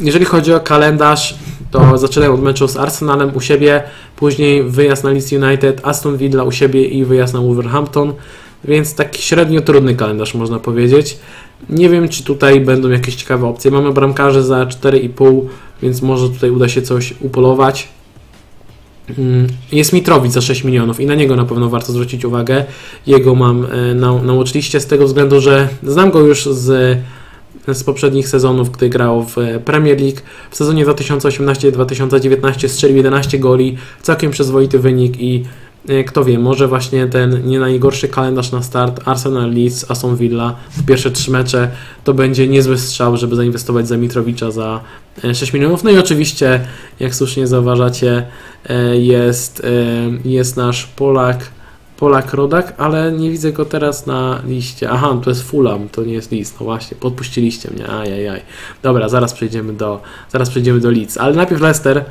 Jeżeli chodzi o kalendarz, to zaczynają od meczu z Arsenalem u siebie, później wyjazd na Leeds United, Aston Villa u siebie i wyjazd na Wolverhampton, więc taki średnio trudny kalendarz można powiedzieć. Nie wiem, czy tutaj będą jakieś ciekawe opcje. Mamy bramkarze za 4,5, więc może tutaj uda się coś upolować. Mm, jest Mitrowicz za 6 milionów i na niego na pewno warto zwrócić uwagę. Jego mam e, na, na watchliście z tego względu, że znam go już z, z poprzednich sezonów, gdy grał w Premier League. W sezonie 2018-2019 strzelił 11 goli, całkiem przyzwoity wynik i E, kto wie, może właśnie ten nie najgorszy kalendarz na start Arsenal, Leeds, Aston Villa w pierwsze trzy mecze to będzie niezły strzał, żeby zainwestować za Mitrowicza za 6 e, milionów. No i oczywiście, jak słusznie zauważacie, e, jest, jest nasz Polak, Polak Rodak, ale nie widzę go teraz na liście. Aha, to jest Fulham, to nie jest list. No właśnie, podpuściliście mnie. Ajajaj. Dobra, zaraz przejdziemy do, zaraz przejdziemy do Leeds. Ale najpierw Leicester.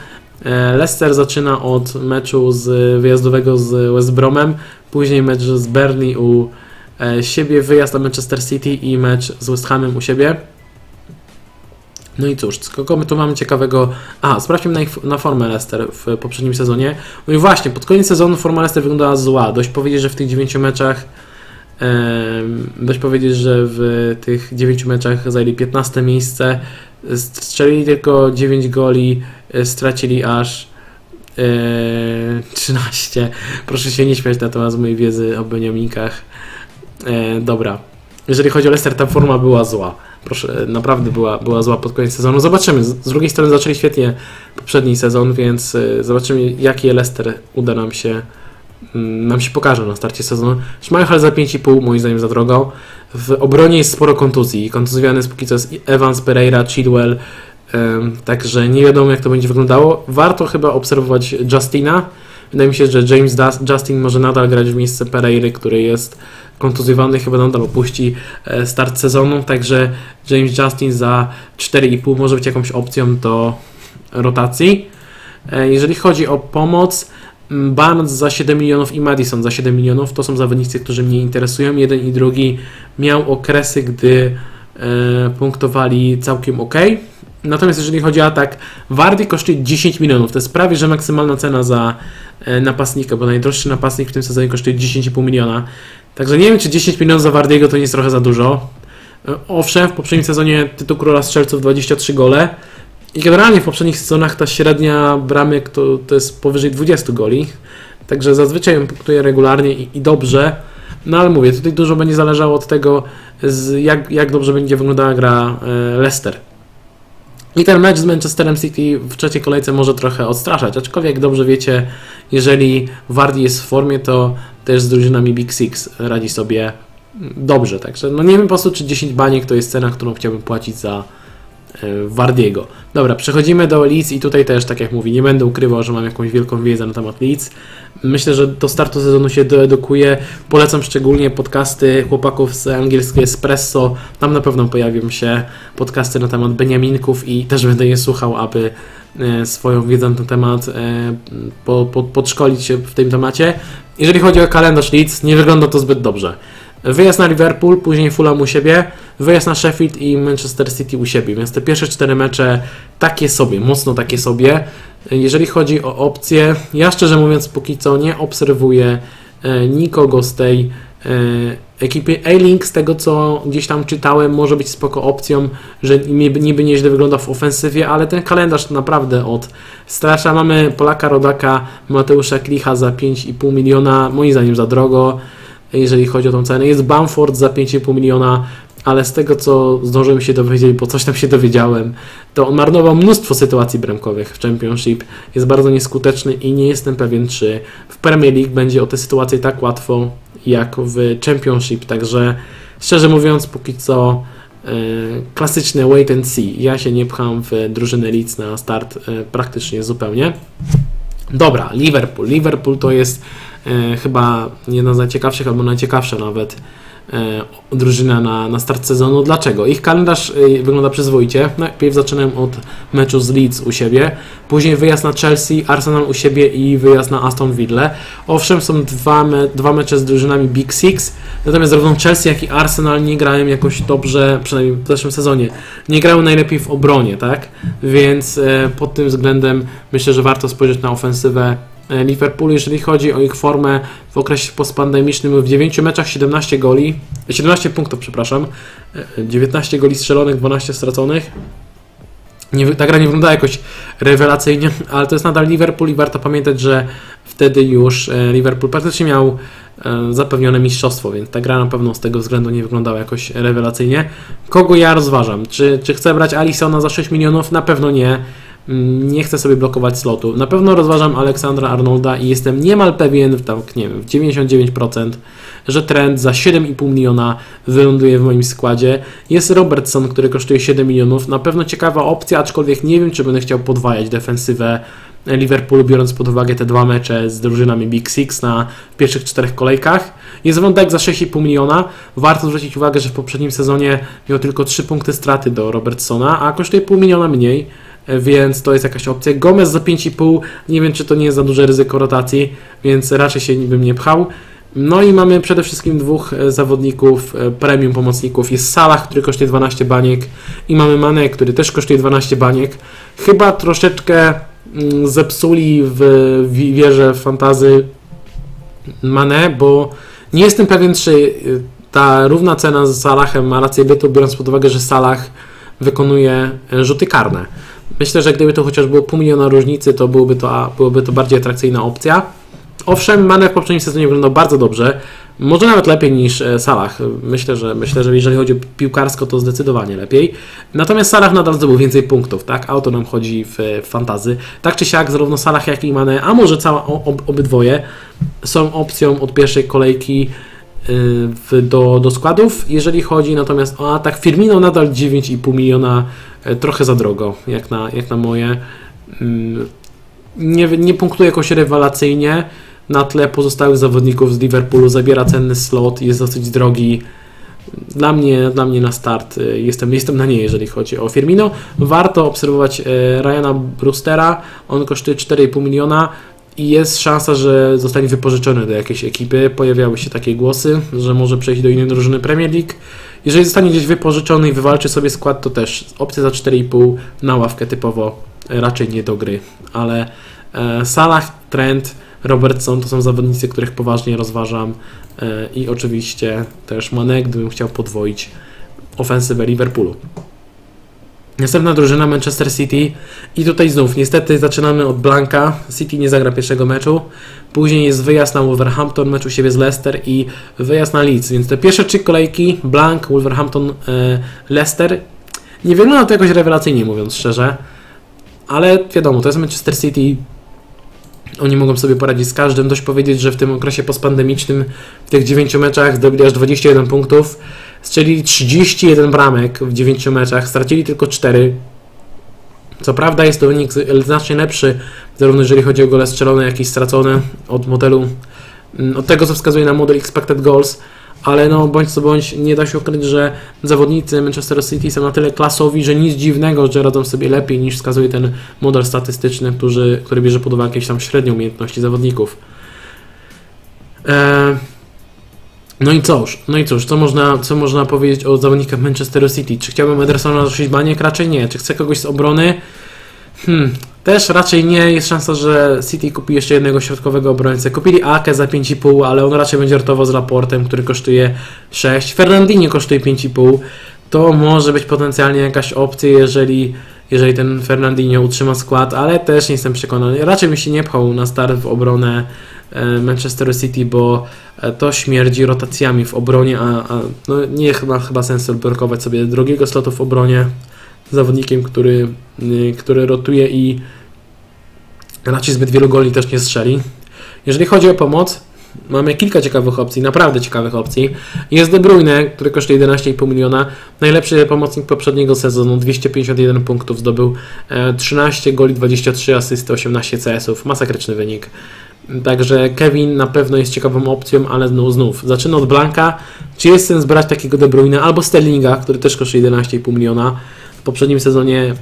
E, Leicester zaczyna od meczu z wyjazdowego z West Bromem, później mecz z Burnley u e, siebie, wyjazd na Manchester City i mecz z West Hamem u siebie. No i cóż, kogo my tu mamy ciekawego? A, sprawdźmy na, na formę Leicester w poprzednim sezonie. No i właśnie, pod koniec sezonu forma Leicester wyglądała zła. Dość powiedzieć, że w tych 9 meczach dość powiedzieć, że w tych 9 meczach zajęli 15 miejsce, strzelili tylko 9 goli, E, stracili aż e, *laughs* 13. Proszę się nie śmiać na temat mojej wiedzy o Beniaminkach. E, dobra. Jeżeli chodzi o Leicester, ta forma była zła. Proszę, naprawdę była, była zła pod koniec sezonu. Zobaczymy. Z drugiej strony zaczęli świetnie poprzedni sezon, więc e, zobaczymy, jakie Leicester uda nam się nam się pokaże na starcie sezonu. Schmeichel za 5,5 moim zdaniem za drogo. W obronie jest sporo kontuzji. Kontuzjowany jest póki co jest Evans, Pereira, Chilwell, Także nie wiadomo, jak to będzie wyglądało. Warto chyba obserwować Justina. Wydaje mi się, że James Justin może nadal grać w miejsce Pereiry, który jest kontuzjowany, chyba nadal opuści e, start sezonu. Także James Justin za 4,5 może być jakąś opcją do rotacji. E, jeżeli chodzi o pomoc, Barnes za 7 milionów i Madison za 7 milionów to są zawodnicy, którzy mnie interesują. Jeden i drugi miał okresy, gdy e, punktowali całkiem ok. Natomiast jeżeli chodzi o atak, Wardy kosztuje 10 milionów. To jest prawie, że maksymalna cena za e, napastnika, bo najdroższy napastnik w tym sezonie kosztuje 10,5 miliona. Także nie wiem, czy 10 milionów za Wardiego to nie jest trochę za dużo. E, owszem, w poprzednim sezonie tytuł Króla Strzelców 23 gole. I generalnie w poprzednich sezonach ta średnia bramek to, to jest powyżej 20 goli. Także zazwyczaj ją punktuje regularnie i, i, dobrze. No ale mówię, tutaj dużo będzie zależało od tego, jak, jak dobrze będzie wyglądała gra e, Leicester. I ten mecz z Manchesterem City w trzeciej kolejce może trochę odstraszać, aczkolwiek dobrze wiecie, jeżeli Wardy jest w formie, to też z drużynami Big Six radzi sobie dobrze. Także no nie wiem po prostu, czy 10 baniek to jest cena, którą chciałbym płacić za Wardiego. Dobra, przechodzimy do Leeds i tutaj też, tak jak mówi, nie będę ukrywał, że mam jakąś wielką wiedzę na temat Leeds. Myślę, że do startu sezonu się doedukuję. Polecam szczególnie podcasty chłopaków z angielskiego Espresso. Tam na pewno pojawią się podcasty na temat Beniaminków i też będę je słuchał, aby e, swoją wiedzę na ten temat e, po, po, podszkolić się w tym temacie. Jeżeli chodzi o kalendarz Leeds, nie wygląda to zbyt dobrze. Wyjazd na Liverpool, później Fulham u siebie, wyjazd na Sheffield i Manchester City u siebie. Więc te pierwsze cztery mecze takie sobie, mocno takie sobie. Jeżeli chodzi o opcje, ja szczerze mówiąc póki co nie obserwuję e, nikogo z tej e, ekipy. A-Link z tego co gdzieś tam czytałem może być spoko opcją, że niby nieźle wygląda w ofensywie, ale ten kalendarz naprawdę od strasza. Mamy Polaka Rodaka, Mateusza Klicha za 5,5 miliona, moim zdaniem za drogo jeżeli chodzi o tą cenę. Jest Bamford za 5,5 miliona, ale z tego co zdążyłem się dowiedzieć, bo coś tam się dowiedziałem, to on marnował mnóstwo sytuacji bramkowych w Championship. Jest bardzo nieskuteczny i nie jestem pewien, czy w Premier League będzie o te sytuacje tak łatwo jak w Championship. Także szczerze mówiąc, póki co klasyczne wait and see. Ja się nie pcham w drużynę Leeds na start praktycznie zupełnie. Dobra, Liverpool. Liverpool to jest chyba jedna z najciekawszych, albo najciekawsza nawet E, drużyna na, na start sezonu. Dlaczego? Ich kalendarz e, wygląda przyzwoicie. Najpierw zaczynam od meczu z Leeds u siebie, później wyjazd na Chelsea, Arsenal u siebie i wyjazd na Aston Villa. Owszem, są dwa, me, dwa mecze z drużynami Big Six, natomiast zarówno Chelsea, jak i Arsenal nie grają jakoś dobrze, przynajmniej w zeszłym sezonie. Nie grają najlepiej w obronie, tak? Więc e, pod tym względem myślę, że warto spojrzeć na ofensywę E, Liverpoolu, jeżeli chodzi o ich formę w okresie postpandemicznym w 9 meczach 17 goli, 17 punktów, przepraszam, 19 e, goli strzelonych, 12 straconych. Nie, ta gra nie wygląda jakoś rewelacyjnie, *laughs* ale to jest nadal Liverpool i warto pamiętać, że wtedy już e, Liverpool praktycznie miał zapewnione mistrzostwo, więc ta gra na pewno z tego względu nie wyglądała jakoś rewelacyjnie. Kogo ja rozważam? Czy, czy chcę brać Alisona za 6 milionów? Na pewno nie. Nie chcę sobie blokować slotu. Na pewno rozważam Aleksandra Arnolda i jestem niemal pewien, tak nie wiem, w 99%, że trend za 7,5 miliona wyląduje w moim składzie. Jest Robertson, który kosztuje 7 milionów. Na pewno ciekawa opcja, aczkolwiek nie wiem, czy będę chciał podwajać defensywę Liverpoolu, biorąc pod uwagę te dwa mecze z drużynami Big Six na pierwszych czterech kolejkach. Jest Wątek za 6,5 miliona. Warto zwrócić uwagę, że w poprzednim sezonie miał tylko 3 punkty straty do Robertsona, a kosztuje pół miliona mniej więc to jest jakaś opcja. Gomez za 5,5, nie wiem czy to nie jest za duże ryzyko rotacji, więc raczej się bym nie pchał. No i mamy przede wszystkim dwóch e, zawodników, e, premium pomocników. Jest Salah, który kosztuje 12 baniek i mamy Mane, który też kosztuje 12 baniek. Chyba troszeczkę mm, zepsuli w wieże fantazy Mane, bo nie jestem pewien, czy e, ta równa cena z Salahem ma rację bytu, biorąc pod uwagę, że Salah wykonuje rzuty karne. Myślę, że gdyby to chociaż było pół miliona różnicy, to byłoby to, byłoby to bardziej atrakcyjna opcja. Owszem, Mane w poprzednim sezonie wyglądał bardzo dobrze, może nawet lepiej niż e, Salah. Myślę, że myślę, że jeżeli chodzi o piłkarsko, to zdecydowanie lepiej. Natomiast Salah nadal zdobył więcej punktów, tak? Auto nam chodzi w, w fantazy. Tak czy siak, zarówno Salah, jak i Mane, a może cała ob, obydwoje są opcją od pierwszej kolejki do, do składów. Jeżeli chodzi natomiast o atak, Firmino nadal 9,5 miliona E, trochę za drogo, jak na, jak na moje. Mm, nie, nie punktuje jakoś rewelacyjnie na tle pozostałych zawodników z Liverpoolu, zabiera cenny slot, jest dosyć drogi. Dla mnie, dla mnie na start e, jestem, jestem na nie, jeżeli chodzi o Firmino. Warto obserwować e, Ryana Brewstera, on kosztuje 4,5 miliona i jest szansa, że zostanie wypożyczony do jakiejś ekipy. Pojawiały się takie głosy, że może przejść do innej drużyny Premier League. Jeżeli zostanie gdzieś wypożyczony i wywalczy sobie skład, to też opcja za 4,5 na ławkę typowo raczej nie do gry. Ale e, Salah, Trent, Robertson to są zawodnicy, których poważnie rozważam e, i oczywiście też Manek, gdybym chciał podwoić ofensywę Liverpoolu. Następna drużyna Manchester City i tutaj znów niestety zaczynamy od Blanka. City nie zagra pierwszego meczu. Później jest wyjazd na Wolverhampton, mecz u siebie z Leicester i wyjazd na Leeds. Więc te pierwsze trzy kolejki Blank, Wolverhampton, e, Leicester nie wygląda to jakoś rewelacyjnie mówiąc szczerze. Ale wiadomo, to jest Manchester City. Oni mogą sobie poradzić z każdym. Dość powiedzieć, że w tym okresie postpandemicznym w tych 9 meczach zdobyli aż 21 punktów. Strzelili 31 bramek w 9 meczach, stracili tylko 4. Co prawda jest to wynik znacznie lepszy, zarówno jeżeli chodzi o gole strzelone, jak i stracone od modelu, mm, od tego co wskazuje na model expected goals, ale no bądź co bądź nie da się ukryć, że zawodnicy Manchester City są na tyle klasowi, że nic dziwnego, że radzą sobie lepiej niż wskazuje ten model statystyczny, który, który bierze pod uwagę jakieś tam średnie umiejętności zawodników. Eee, no i cóż, no i cóż, co można, co można powiedzieć o zawodnikach Manchester City? Czy chciałbym Edersona zaszyć baniek? Raczej nie. Czy chcę kogoś z obrony? Hmm, też raczej nie. Jest szansa, że City kupi jeszcze jednego środkowego obrońcę. Kupili Ake za 5,5, ale on raczej będzie ratował z raportem, który kosztuje 6. Fernandinho kosztuje 5,5. To może być potencjalnie jakaś opcja, jeżeli, jeżeli ten Fernandinho utrzyma skład, ale też nie jestem przekonany. Raczej bym się nie pchał na start w obronę E, Manchester City, bo e, to śmierdzi rotacjami w obronie, a, a no nie ma chyba sensu blokować sobie drogiego slotu w obronie zawodnikiem, który, y, który rotuje i raczej zbyt wielu goli też nie strzeli. Jeżeli chodzi o pomoc, Mamy kilka ciekawych opcji, naprawdę ciekawych opcji. Jest De Bruyne, który kosztuje 11,5 miliona. Najlepszy pomocnik poprzedniego sezonu, 251 punktów, zdobył 13 e, goli, 23 asysty, 18 CS-ów. Masakryczny wynik. Także Kevin na pewno jest ciekawą opcją, ale znów, znów zaczyna od Blanka. Czy jest sens brać takiego De Bruyne albo Sterlinga, który też kosztuje 11,5 miliona? W poprzednim sezonie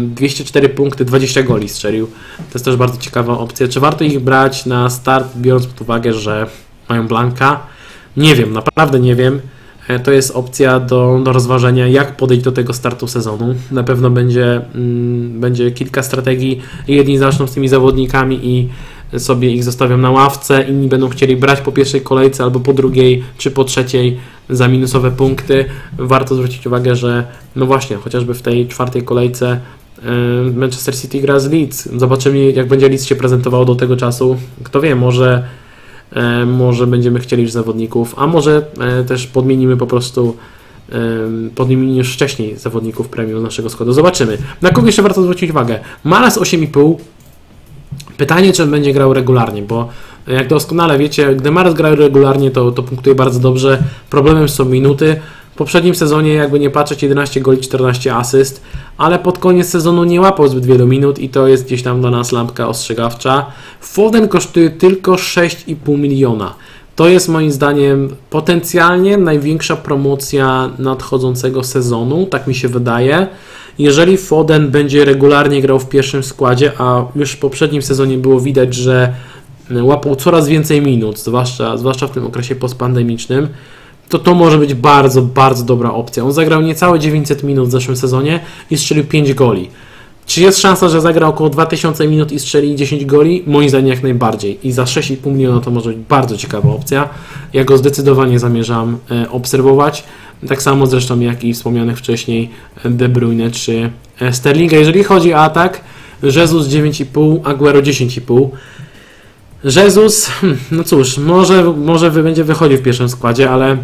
204 e, punkty, 20 goli strzelił. To jest też bardzo ciekawa opcja. Czy warto ich brać na start, biorąc pod uwagę, że mają Blanka? Nie wiem, naprawdę nie wiem. E, to jest opcja do, do rozważenia, jak podejść do tego startu sezonu. Na pewno będzie, mm, będzie kilka strategii. Jedni zaczną z tymi zawodnikami i sobie ich zostawią na ławce, inni będą chcieli brać po pierwszej kolejce albo po drugiej czy po trzeciej za minusowe punkty. Warto zwrócić uwagę, że no właśnie, chociażby w tej czwartej kolejce e, Manchester City gra z Leeds. Zobaczymy, jak będzie Leeds się prezentował do tego czasu. Kto wie, może, e, może będziemy chcieli już zawodników, a może e, też podmienimy po prostu podmienimy już wcześniej zawodników premium naszego składu. Zobaczymy. Na kogo jeszcze warto zwrócić uwagę? Malas 8,5 Pytanie, czy on będzie grał regularnie, bo jak doskonale wiecie, gdy Mares gra regularnie, to, to punktuje bardzo dobrze. Problemem są minuty. W poprzednim sezonie, jakby nie patrzeć, 11 goli, 14 asyst, ale pod koniec sezonu nie łapał zbyt wielu minut i to jest gdzieś tam dla nas lampka ostrzegawcza. Foden kosztuje tylko 6,5 miliona. To jest moim zdaniem potencjalnie największa promocja nadchodzącego sezonu, tak mi się wydaje. Jeżeli Foden będzie regularnie grał w pierwszym składzie, a już w poprzednim sezonie było widać, że łapał coraz więcej minut, zwłaszcza, zwłaszcza w tym okresie postpandemicznym, to to może być bardzo, bardzo dobra opcja. On zagrał niecałe 900 minut w zeszłym sezonie i strzelił 5 goli. Czy jest szansa, że zagra około 2000 minut i strzeli 10 goli? Moim zdaniem jak najbardziej. I za 6,5 miliona to może być bardzo ciekawa opcja. Ja go zdecydowanie zamierzam e, obserwować. Tak samo zresztą jak i wspomnianych wcześniej De Bruyne czy Sterlinga. Jeżeli chodzi o atak, Jezus 9,5, Aguero 10,5. Jezus, hmm, no cóż, może, może będzie wychodził w pierwszym składzie, ale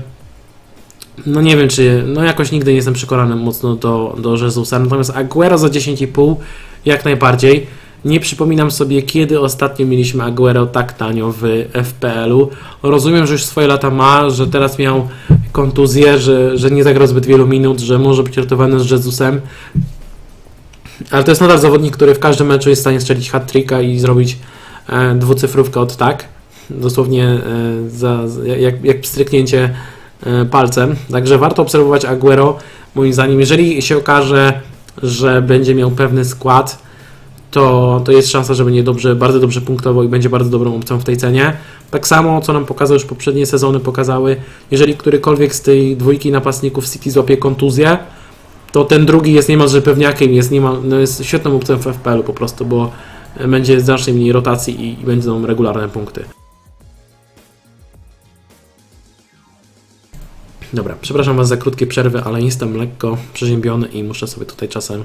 no nie wiem, czy, no jakoś nigdy nie jestem przekonany mocno do, do Jezusa. Natomiast Aguero za 10,5 jak najbardziej. Nie przypominam sobie, kiedy ostatnio mieliśmy Aguero tak tanio w FPL-u. Rozumiem, że już swoje lata ma, że teraz miał kontuzję, że, że nie zagrał zbyt wielu minut, że może być ratowany z Jezusem. Ale to jest nadal zawodnik, który w każdym meczu jest w stanie strzelić hat i zrobić e, dwucyfrówkę od tak. Dosłownie e, za, jak, jak e, palcem. Także warto obserwować Aguero. Moim zdaniem, jeżeli się okaże, że będzie miał pewny skład, to, to jest szansa, że będzie dobrze, bardzo dobrze punktował i będzie bardzo dobrą opcją w tej cenie. Tak samo, co nam pokazały już poprzednie sezony, pokazały, jeżeli którykolwiek z tej dwójki napastników City złapie kontuzję, to ten drugi jest niemalże pewniakiem, jest, niemal, no jest świetną opcją w FPL-u po prostu, bo będzie znacznie mniej rotacji i, i będą regularne punkty. Dobra, przepraszam Was za krótkie przerwy, ale jestem lekko przeziębiony i muszę sobie tutaj czasem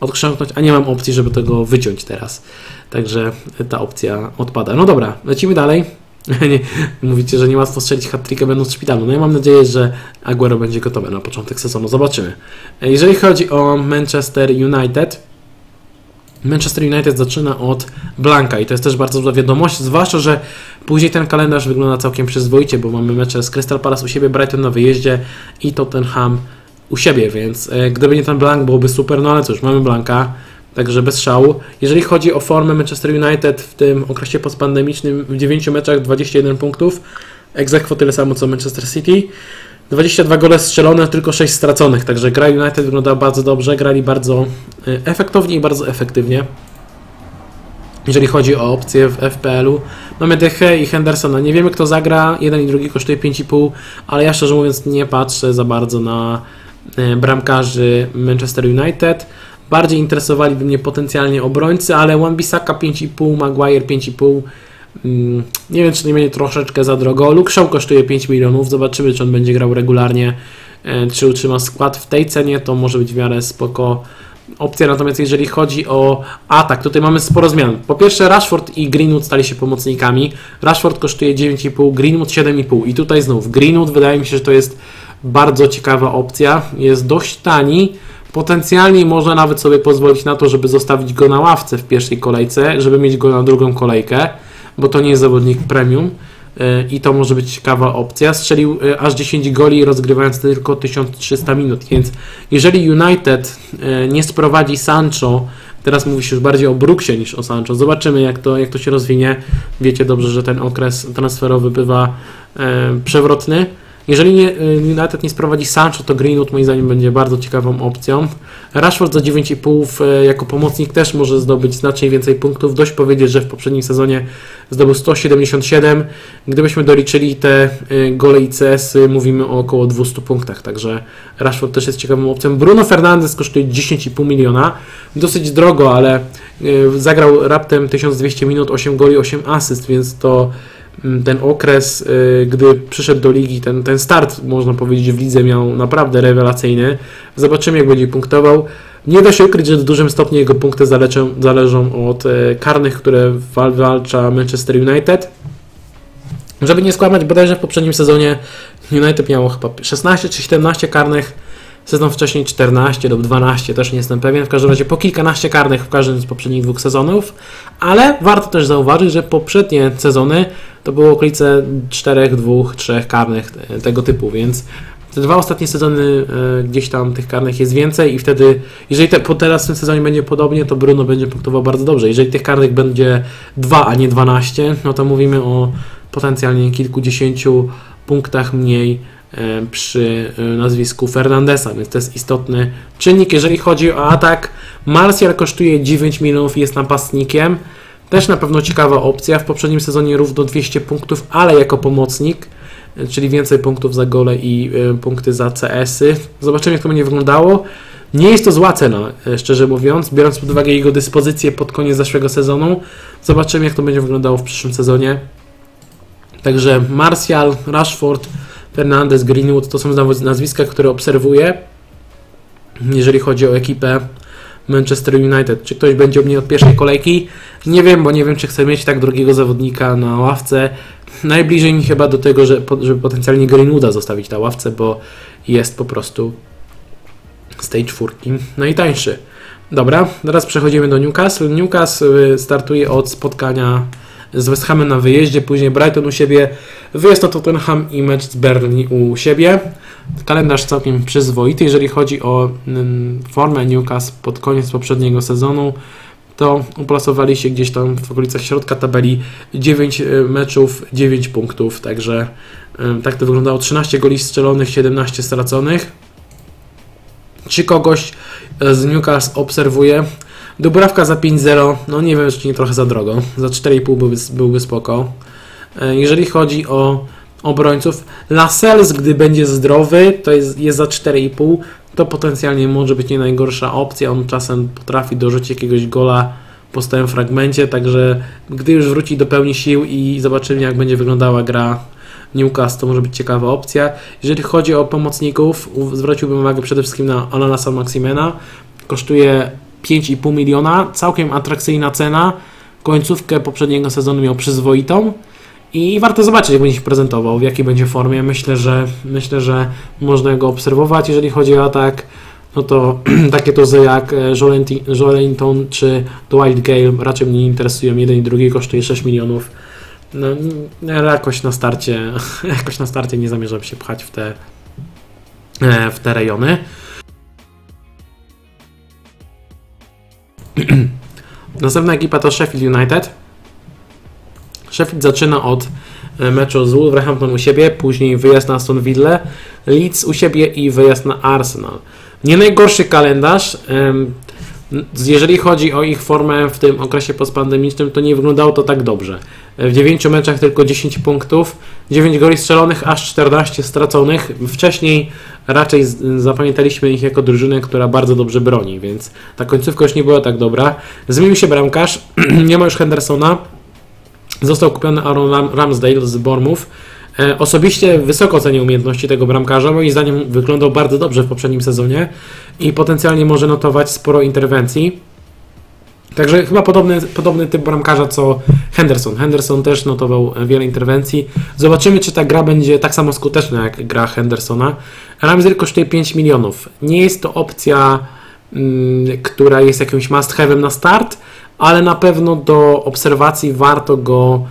odchrząknąć, a nie mam opcji, żeby tego wyciąć teraz. Także ta opcja odpada. No dobra, lecimy dalej. *laughs* Mówicie, że nie łatwo strzelić hat będąc w szpitalu. No ja mam nadzieję, że Aguero będzie gotowy na początek sezonu. Zobaczymy. Jeżeli chodzi o Manchester United, Manchester United zaczyna od Blanka i to jest też bardzo dobra wiadomość, zwłaszcza, że później ten kalendarz wygląda całkiem przyzwoicie, bo mamy mecze z Crystal Palace u siebie, Brighton na wyjeździe i Tottenham u siebie, więc e, gdyby nie ten Blank byłoby super, no ale cóż, mamy Blanka, także bez szału. Jeżeli chodzi o formę Manchester United w tym okresie postpandemicznym, w 9 meczach 21 punktów, egzekwo tyle samo co Manchester City. 22 gole strzelone, tylko 6 straconych, także gra United wygląda bardzo dobrze, grali bardzo e, efektownie i bardzo efektywnie. Jeżeli chodzi o opcje w FPL-u, mamy Deche i Hendersona. Nie wiemy, kto zagra. Jeden i drugi kosztuje 5,5, ale ja szczerze mówiąc nie patrzę za bardzo na bramkarzy Manchester United. Bardziej interesowaliby mnie potencjalnie obrońcy, ale Wan-Bissaka 5,5, Maguire 5,5 Mm, nie wiem, czy nie będzie troszeczkę za drogo. Luke Shaw kosztuje 5 milionów. Zobaczymy, czy on będzie grał regularnie, e, czy utrzyma skład w tej cenie. To może być w miarę spoko opcja. Natomiast jeżeli chodzi o atak, tutaj mamy sporo zmian. Po pierwsze, Rashford i Greenwood stali się pomocnikami. Rashford kosztuje 9,5, Greenwood 7,5. I tutaj znów Greenwood wydaje mi się, że to jest bardzo ciekawa opcja. Jest dość tani. Potencjalnie można nawet sobie pozwolić na to, żeby zostawić go na ławce w pierwszej kolejce, żeby mieć go na drugą kolejkę bo to nie jest zawodnik premium. i to może być ciekawa opcja. Strzelił aż 10 goli, rozgrywając tylko 1300 minut, więc jeżeli United nie sprowadzi Sancho, teraz mówi się już bardziej o Brooksie niż o Sancho, zobaczymy jak to, jak to się rozwinie. Wiecie dobrze, że ten okres transferowy bywa przewrotny. Jeżeli nie, y, United nie sprowadzi Sancho, to Greenwood moim zdaniem będzie bardzo ciekawą opcją. Rashford za 9,5 y, jako pomocnik też może zdobyć znacznie więcej punktów. Dość powiedzieć, że w poprzednim sezonie zdobył 177. Gdybyśmy doliczyli te y, gole i CS, mówimy o około 200 punktach, także Rashford też jest ciekawą opcją. Bruno Fernandes kosztuje 10,5 miliona. Dosyć drogo, ale zagrał raptem 1200 minut, 8 goli, 8 asyst, więc to ten okres, y, gdy przyszedł do ligi, ten, ten start, można powiedzieć, w lidze miał naprawdę rewelacyjny. Zobaczymy, jak będzie punktował. Nie da się ukryć, że w dużym stopniu jego punkty zależą, zależą od e, karnych, które walcza Manchester United. Żeby nie skłamać, bodajże w poprzednim sezonie United miało chyba 16 czy 17 karnych Sezon wcześniej 14 lub 12, też nie jestem pewien. W każdym razie po kilkanaście karnych w każdym z poprzednich dwóch sezonów, ale warto też zauważyć, że poprzednie sezony to było okolice 4, 2, 3 karnych tego typu, więc te dwa ostatnie sezony e, gdzieś tam tych karnych jest więcej i wtedy, jeżeli te, po teraz w tym sezonie będzie podobnie, to Bruno będzie punktował bardzo dobrze. Jeżeli tych karnych będzie 2, a nie 12, no to mówimy o potencjalnie kilkudziesięciu punktach mniej E, przy e, nazwisku Fernandesa, więc to jest istotny czynnik. Jeżeli chodzi o atak, Martial kosztuje 9 milionów i jest napastnikiem. Też na pewno ciekawa opcja. W poprzednim sezonie równo 200 punktów, ale jako pomocnik, e, czyli więcej punktów za gole i punkty za CS-y. Zobaczymy, jak to będzie wyglądało. Nie jest to zła cena, szczerze mówiąc, biorąc pod uwagę jego dyspozycję pod koniec zeszłego sezonu. Zobaczymy, jak to będzie wyglądało w przyszłym sezonie. Także Martial, Rashford, Fernandez, Greenwood to są nazwiska, które obserwuję, jeżeli chodzi o ekipę Manchester United. Czy ktoś będzie u mnie od pierwszej kolejki? Nie wiem, bo nie wiem, czy chcę mieć tak drugiego zawodnika na ławce. Najbliżej mi chyba do tego, że, żeby potencjalnie Greenwooda zostawić na ławce, bo jest po prostu z tej czwórki najtańszy. Dobra, teraz przechodzimy do Newcastle. Newcastle startuje od spotkania z West Hamem na wyjeździe, później Brighton u siebie, wyjazd na Tottenham i mecz z Burnley u siebie. Kalendarz całkiem przyzwoity, jeżeli chodzi o mm, formę Newcastle pod koniec poprzedniego sezonu to uplasowali się gdzieś tam w okolicach środka tabeli 9 e, meczów, 9 punktów, także e, tak to wyglądało, 13 goli strzelonych, 17 straconych. Czy kogoś e, z Newcastle obserwuje? Dubrawka za 5-0, no nie wiem, czy nie trochę za drogo. Za 4,5 byłby, byłby spoko. E, jeżeli chodzi o obrońców, Lascelles, gdy będzie zdrowy, to jest, jest za 4,5, to potencjalnie może być nie najgorsza opcja. On czasem potrafi dorzucić jakiegoś gola po stałym fragmencie, także gdy już wróci do pełni sił i zobaczymy, jak będzie wyglądała gra Newcastle, to może być ciekawa opcja. Jeżeli chodzi o pomocników, zwróciłbym uwagę przede wszystkim na Ananasa Maximena. Kosztuje 5,5 miliona, całkiem atrakcyjna cena. Końcówkę poprzedniego sezonu miał przyzwoitą i warto zobaczyć, jak będzie się prezentował, w jakiej będzie formie. Myślę, że myślę, że można go obserwować. Jeżeli chodzi o atak, no to *clears throat* takie tuzy jak e, Joelinton czy Dwight Gale raczej mnie nie interesują. Jeden i drugi kosztuje 6 milionów. No, jakoś na starcie, *laughs* jakoś na starcie nie zamierzam się pchać w te, e, w te rejony. *clears throat* Następna ekipa to Sheffield United. Sheffield zaczyna od e, meczu z Wolverhampton u siebie, później wyjazd na Aston Villa, Leeds u siebie i wyjazd na Arsenal. Nie najgorszy kalendarz. Jeżeli chodzi o ich formę w tym okresie postpandemicznym, to nie wyglądało to tak dobrze. W 9 meczach tylko 10 punktów, 9 goli strzelonych, aż 14 straconych. Wcześniej raczej zapamiętaliśmy ich jako drużynę, która bardzo dobrze broni, więc ta końcówka już nie była tak dobra. Zmienił się bramkarz, *clears throat* nie ma już Hendersona, został kupiony Aaron Ramsdale z Bormów. E, osobiście wysoko cenię umiejętności tego bramkarza. Moim zdaniem wyglądał bardzo dobrze w poprzednim sezonie i potencjalnie może notować sporo interwencji. Także chyba podobny, podobny typ bramkarza co Henderson. Henderson też notował wiele interwencji. Zobaczymy, czy ta gra będzie tak samo skuteczna jak gra Hendersona. Ramsey kosztuje 5 milionów. Nie jest to opcja, mm, która jest jakimś must have'em na start, ale na pewno do obserwacji warto go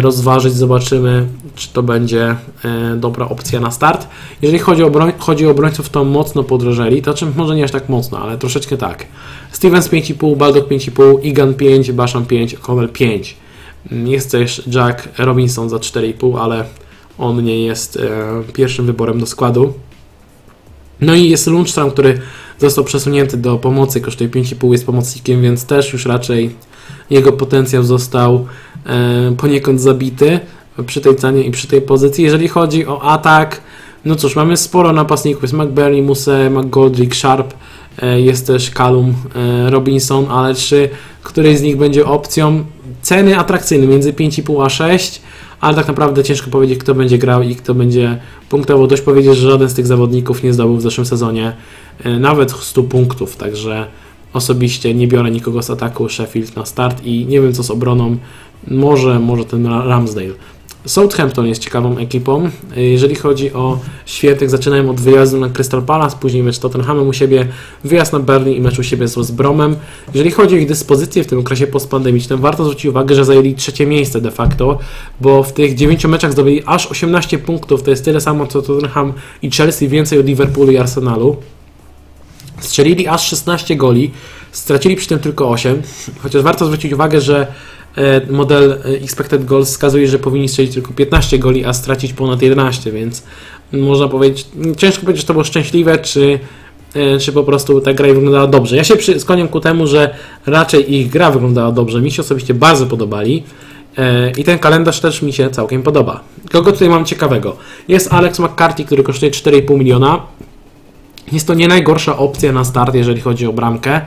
rozważyć, zobaczymy, czy to będzie e, dobra opcja na start. Jeżeli chodzi o, broń, chodzi o obrońców, to mocno podrożeli, to czym może nie aż tak mocno, ale troszeczkę tak. Stevens 5,5, Baldock 5,5, Igan 5, Basham 5, Cowell 5. Jest też Jack Robinson za 4,5, ale on nie jest e, pierwszym wyborem do składu. No i jest Lundstrom, który został przesunięty do pomocy, kosztuje 5,5, jest pomocnikiem, więc też już raczej jego potencjał został e, poniekąd zabity przy tej cenie i przy tej pozycji. Jeżeli chodzi o atak, no cóż, mamy sporo napastników, jest McBurney, Muse, McGoldrick, Sharp, e, jest też Callum e, Robinson, ale czy któryś z nich będzie opcją? Ceny atrakcyjne, między 5,5 a 6, ale tak naprawdę ciężko powiedzieć, kto będzie grał i kto będzie punktował. Dość powiedzieć, że żaden z tych zawodników nie zdobył w zeszłym sezonie e, nawet 100 punktów, także osobiście nie biorę nikogo z ataku Sheffield na start i nie wiem co z obroną, może, może ten Ramsdale. Southampton jest ciekawą ekipą. Jeżeli chodzi o świętych, zaczynają od wyjazdu na Crystal Palace, później mecz Tottenhamem u siebie, wyjazd na Berlin i mecz u siebie z Bromem. Jeżeli chodzi o ich dyspozycję w tym okresie postpandemicznym, warto zwrócić uwagę, że zajęli trzecie miejsce de facto, bo w tych dziewięciu meczach zdobyli aż 18 punktów, to jest tyle samo co Tottenham i Chelsea, więcej od Liverpoolu i Arsenalu. Strzelili aż 16 goli, stracili przy tym tylko 8, chociaż warto zwrócić uwagę, że model e, expected goals wskazuje, że powinni strzelić tylko 15 goli, a stracić ponad 11, więc można powiedzieć, ciężko powiedzieć, czy to było szczęśliwe, czy, e, czy po prostu ta gra wyglądała dobrze. Ja się przy, skłaniam ku temu, że raczej ich gra wyglądała dobrze. Mi się osobiście bardzo podobali. I ten kalendarz też mi się całkiem podoba. Kogo tutaj mam ciekawego? Jest Alex McCarthy, który kosztuje 4,5 miliona. Jest to nie najgorsza opcja na start, jeżeli chodzi o bramkę.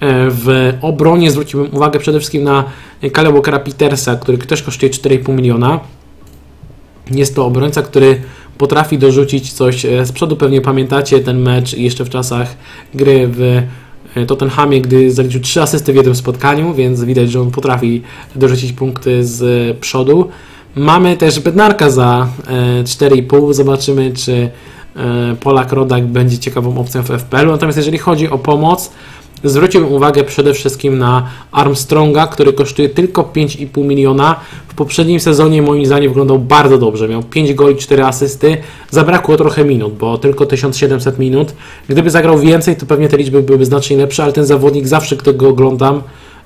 E, w obronie zwróciłbym uwagę przede wszystkim na Kyle Walkera Petersa, który też kosztuje 4,5 miliona. Jest to obrońca, który potrafi dorzucić coś e, z przodu. Pewnie pamiętacie ten mecz jeszcze w czasach gry w e, Tottenhamie, gdy zaliczył 3 asysty w jednym spotkaniu, więc widać, że on potrafi dorzucić punkty z przodu. Mamy też Bednarka za 4,5. Zobaczymy, czy Polak Rodak będzie ciekawą opcją w FPL. Natomiast jeżeli chodzi o pomoc, zwróciłbym uwagę przede wszystkim na Armstronga, który kosztuje tylko 5,5 miliona. W poprzednim sezonie moim zdaniem wyglądał bardzo dobrze. Miał 5 goli, 4 asysty. Zabrakło trochę minut, bo tylko 1700 minut. Gdyby zagrał więcej, to pewnie te liczby byłyby znacznie lepsze, ale ten zawodnik zawsze, gdy go oglądam,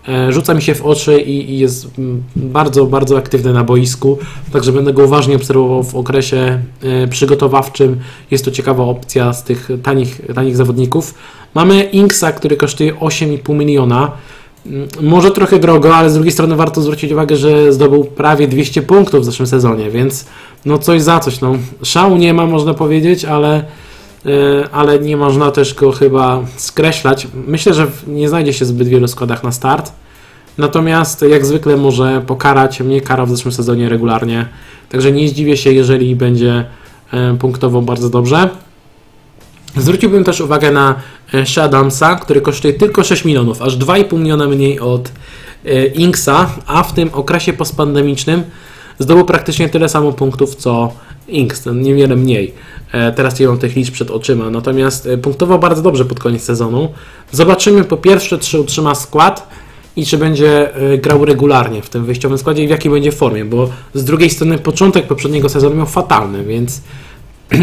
E, rzuca mi się w oczy i, jest mm, bardzo, bardzo aktywny na boisku, także będę go uważnie obserwował w okresie e, przygotowawczym. Jest to ciekawa opcja z tych tanich, tanich zawodników. Mamy Inksa, który kosztuje 8,5 miliona. Mm, może trochę drogo, ale z drugiej strony warto zwrócić uwagę, że zdobył prawie 200 punktów w zeszłym sezonie, więc no coś za coś. No, szału nie ma, można powiedzieć, ale E, ale nie można też go chyba skreślać. Myślę, że nie znajdzie się zbyt wielu składach na start. Natomiast jak zwykle może pokarać, mnie kara w zeszłym sezonie regularnie. Także nie zdziwię się, jeżeli będzie e, punktowo bardzo dobrze. Zwróciłbym też uwagę na e, Shadamsa, który kosztuje tylko 6 milionów, aż 2,5 miliona mniej od Inksa, a w tym okresie postpandemicznym zdobył praktycznie tyle samo punktów co Inks, niewiele mniej. E, teraz nie mam tych liczb przed oczyma, natomiast e, punktował bardzo dobrze pod koniec sezonu. Zobaczymy po pierwsze, czy utrzyma skład i czy będzie e, grał regularnie w tym wyjściowym składzie i w jakiej będzie formie, bo z drugiej strony początek poprzedniego sezonu miał fatalny, więc *clears throat*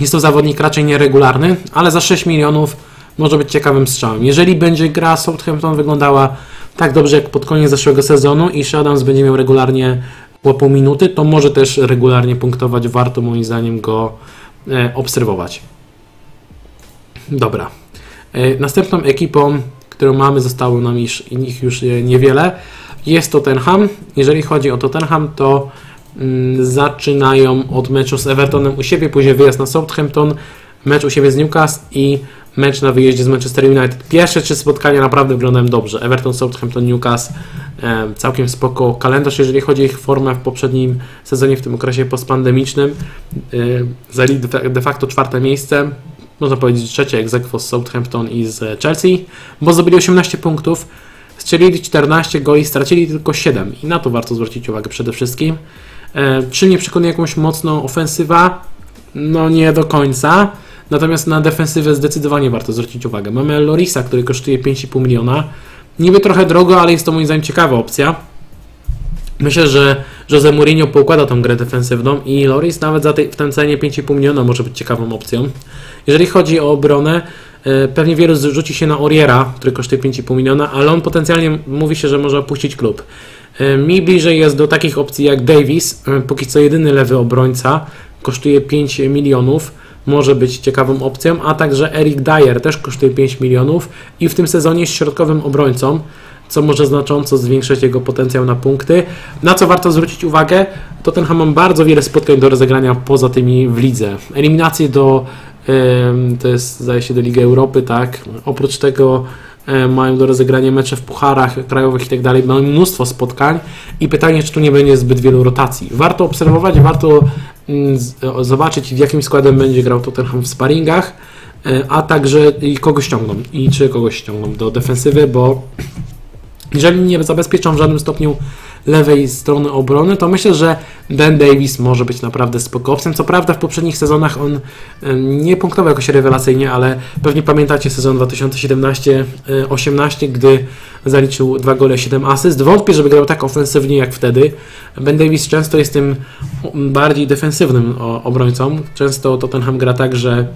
jest to zawodnik raczej nieregularny, ale za 6 milionów może być ciekawym strzałem. Jeżeli będzie gra Southampton wyglądała tak dobrze jak pod koniec zeszłego sezonu i Shadams będzie miał regularnie łapą minuty, to może też regularnie punktować. Warto moim zdaniem go e, obserwować. Dobra. E, następną ekipą, którą mamy, zostało nam ich już niewiele. Jest Tottenham. Jeżeli chodzi o Tottenham, to zaczynają od meczu z Evertonem u siebie, później wyjazd na Southampton, mecz u siebie z Newcastle i mecz na wyjeździe z Manchester United. Pierwsze trzy spotkania naprawdę wyglądają dobrze. Everton, Southampton, Newcastle całkiem spoko kalendarz, jeżeli chodzi o ich formę w poprzednim sezonie, w tym okresie postpandemicznym. Zajęli de facto czwarte miejsce, można powiedzieć trzecie egzekwo z Southampton i z Chelsea, bo zdobyli 18 punktów, strzelili 14 goli, stracili tylko 7 i na to warto zwrócić uwagę przede wszystkim. E, czy mnie przekonuje jakąś mocną ofensywa? No nie do końca. Natomiast na defensywę zdecydowanie warto zwrócić uwagę. Mamy Lorisa, który kosztuje 5,5 miliona. Niby trochę drogo, ale jest to moim zdaniem ciekawa opcja. Myślę, że Jose Mourinho poukłada tą grę defensywną i Loris nawet za tej, w tym cenie 5,5 miliona może być ciekawą opcją. Jeżeli chodzi o obronę, e, pewnie wielu rzuci się na Oriera, który kosztuje 5,5 miliona, ale on potencjalnie mówi się, że może opuścić klub. E, mi bliżej jest do takich opcji jak Davis, e, póki co jedyny lewy obrońca, kosztuje 5 milionów, może być ciekawą opcją, a także Eric Dyer też kosztuje 5 milionów i w tym sezonie jest środkowym obrońcą co może znacząco zwiększyć jego potencjał na punkty. Na co warto zwrócić uwagę, to ten ma bardzo wiele spotkań do rozegrania poza tymi w lidze. Eliminacje do, to jest zdaje się do Ligi Europy, tak. Oprócz tego mają do rozegrania mecze w pucharach krajowych i tak dalej, mają mnóstwo spotkań i pytanie, czy tu nie będzie zbyt wielu rotacji. Warto obserwować, warto mm, zobaczyć, w jakim składem będzie grał Tottenham w sparingach, e, a także i kogo ściągną i czy kogoś ściągną do defensywy, bo *clears throat* jeżeli nie zabezpieczą w żadnym stopniu lewej strony obrony, to myślę, że Ben Davis może być naprawdę spokowcem. Co prawda w poprzednich sezonach on nie punktował jakoś rewelacyjnie, ale pewnie pamiętacie sezon 2017-18, gdy zaliczył 2 gole 7 asyst. Wątpię, żeby grał tak ofensywnie jak wtedy. Ben Davis często jest tym bardziej defensywnym obrońcą. Często Tottenham gra tak, że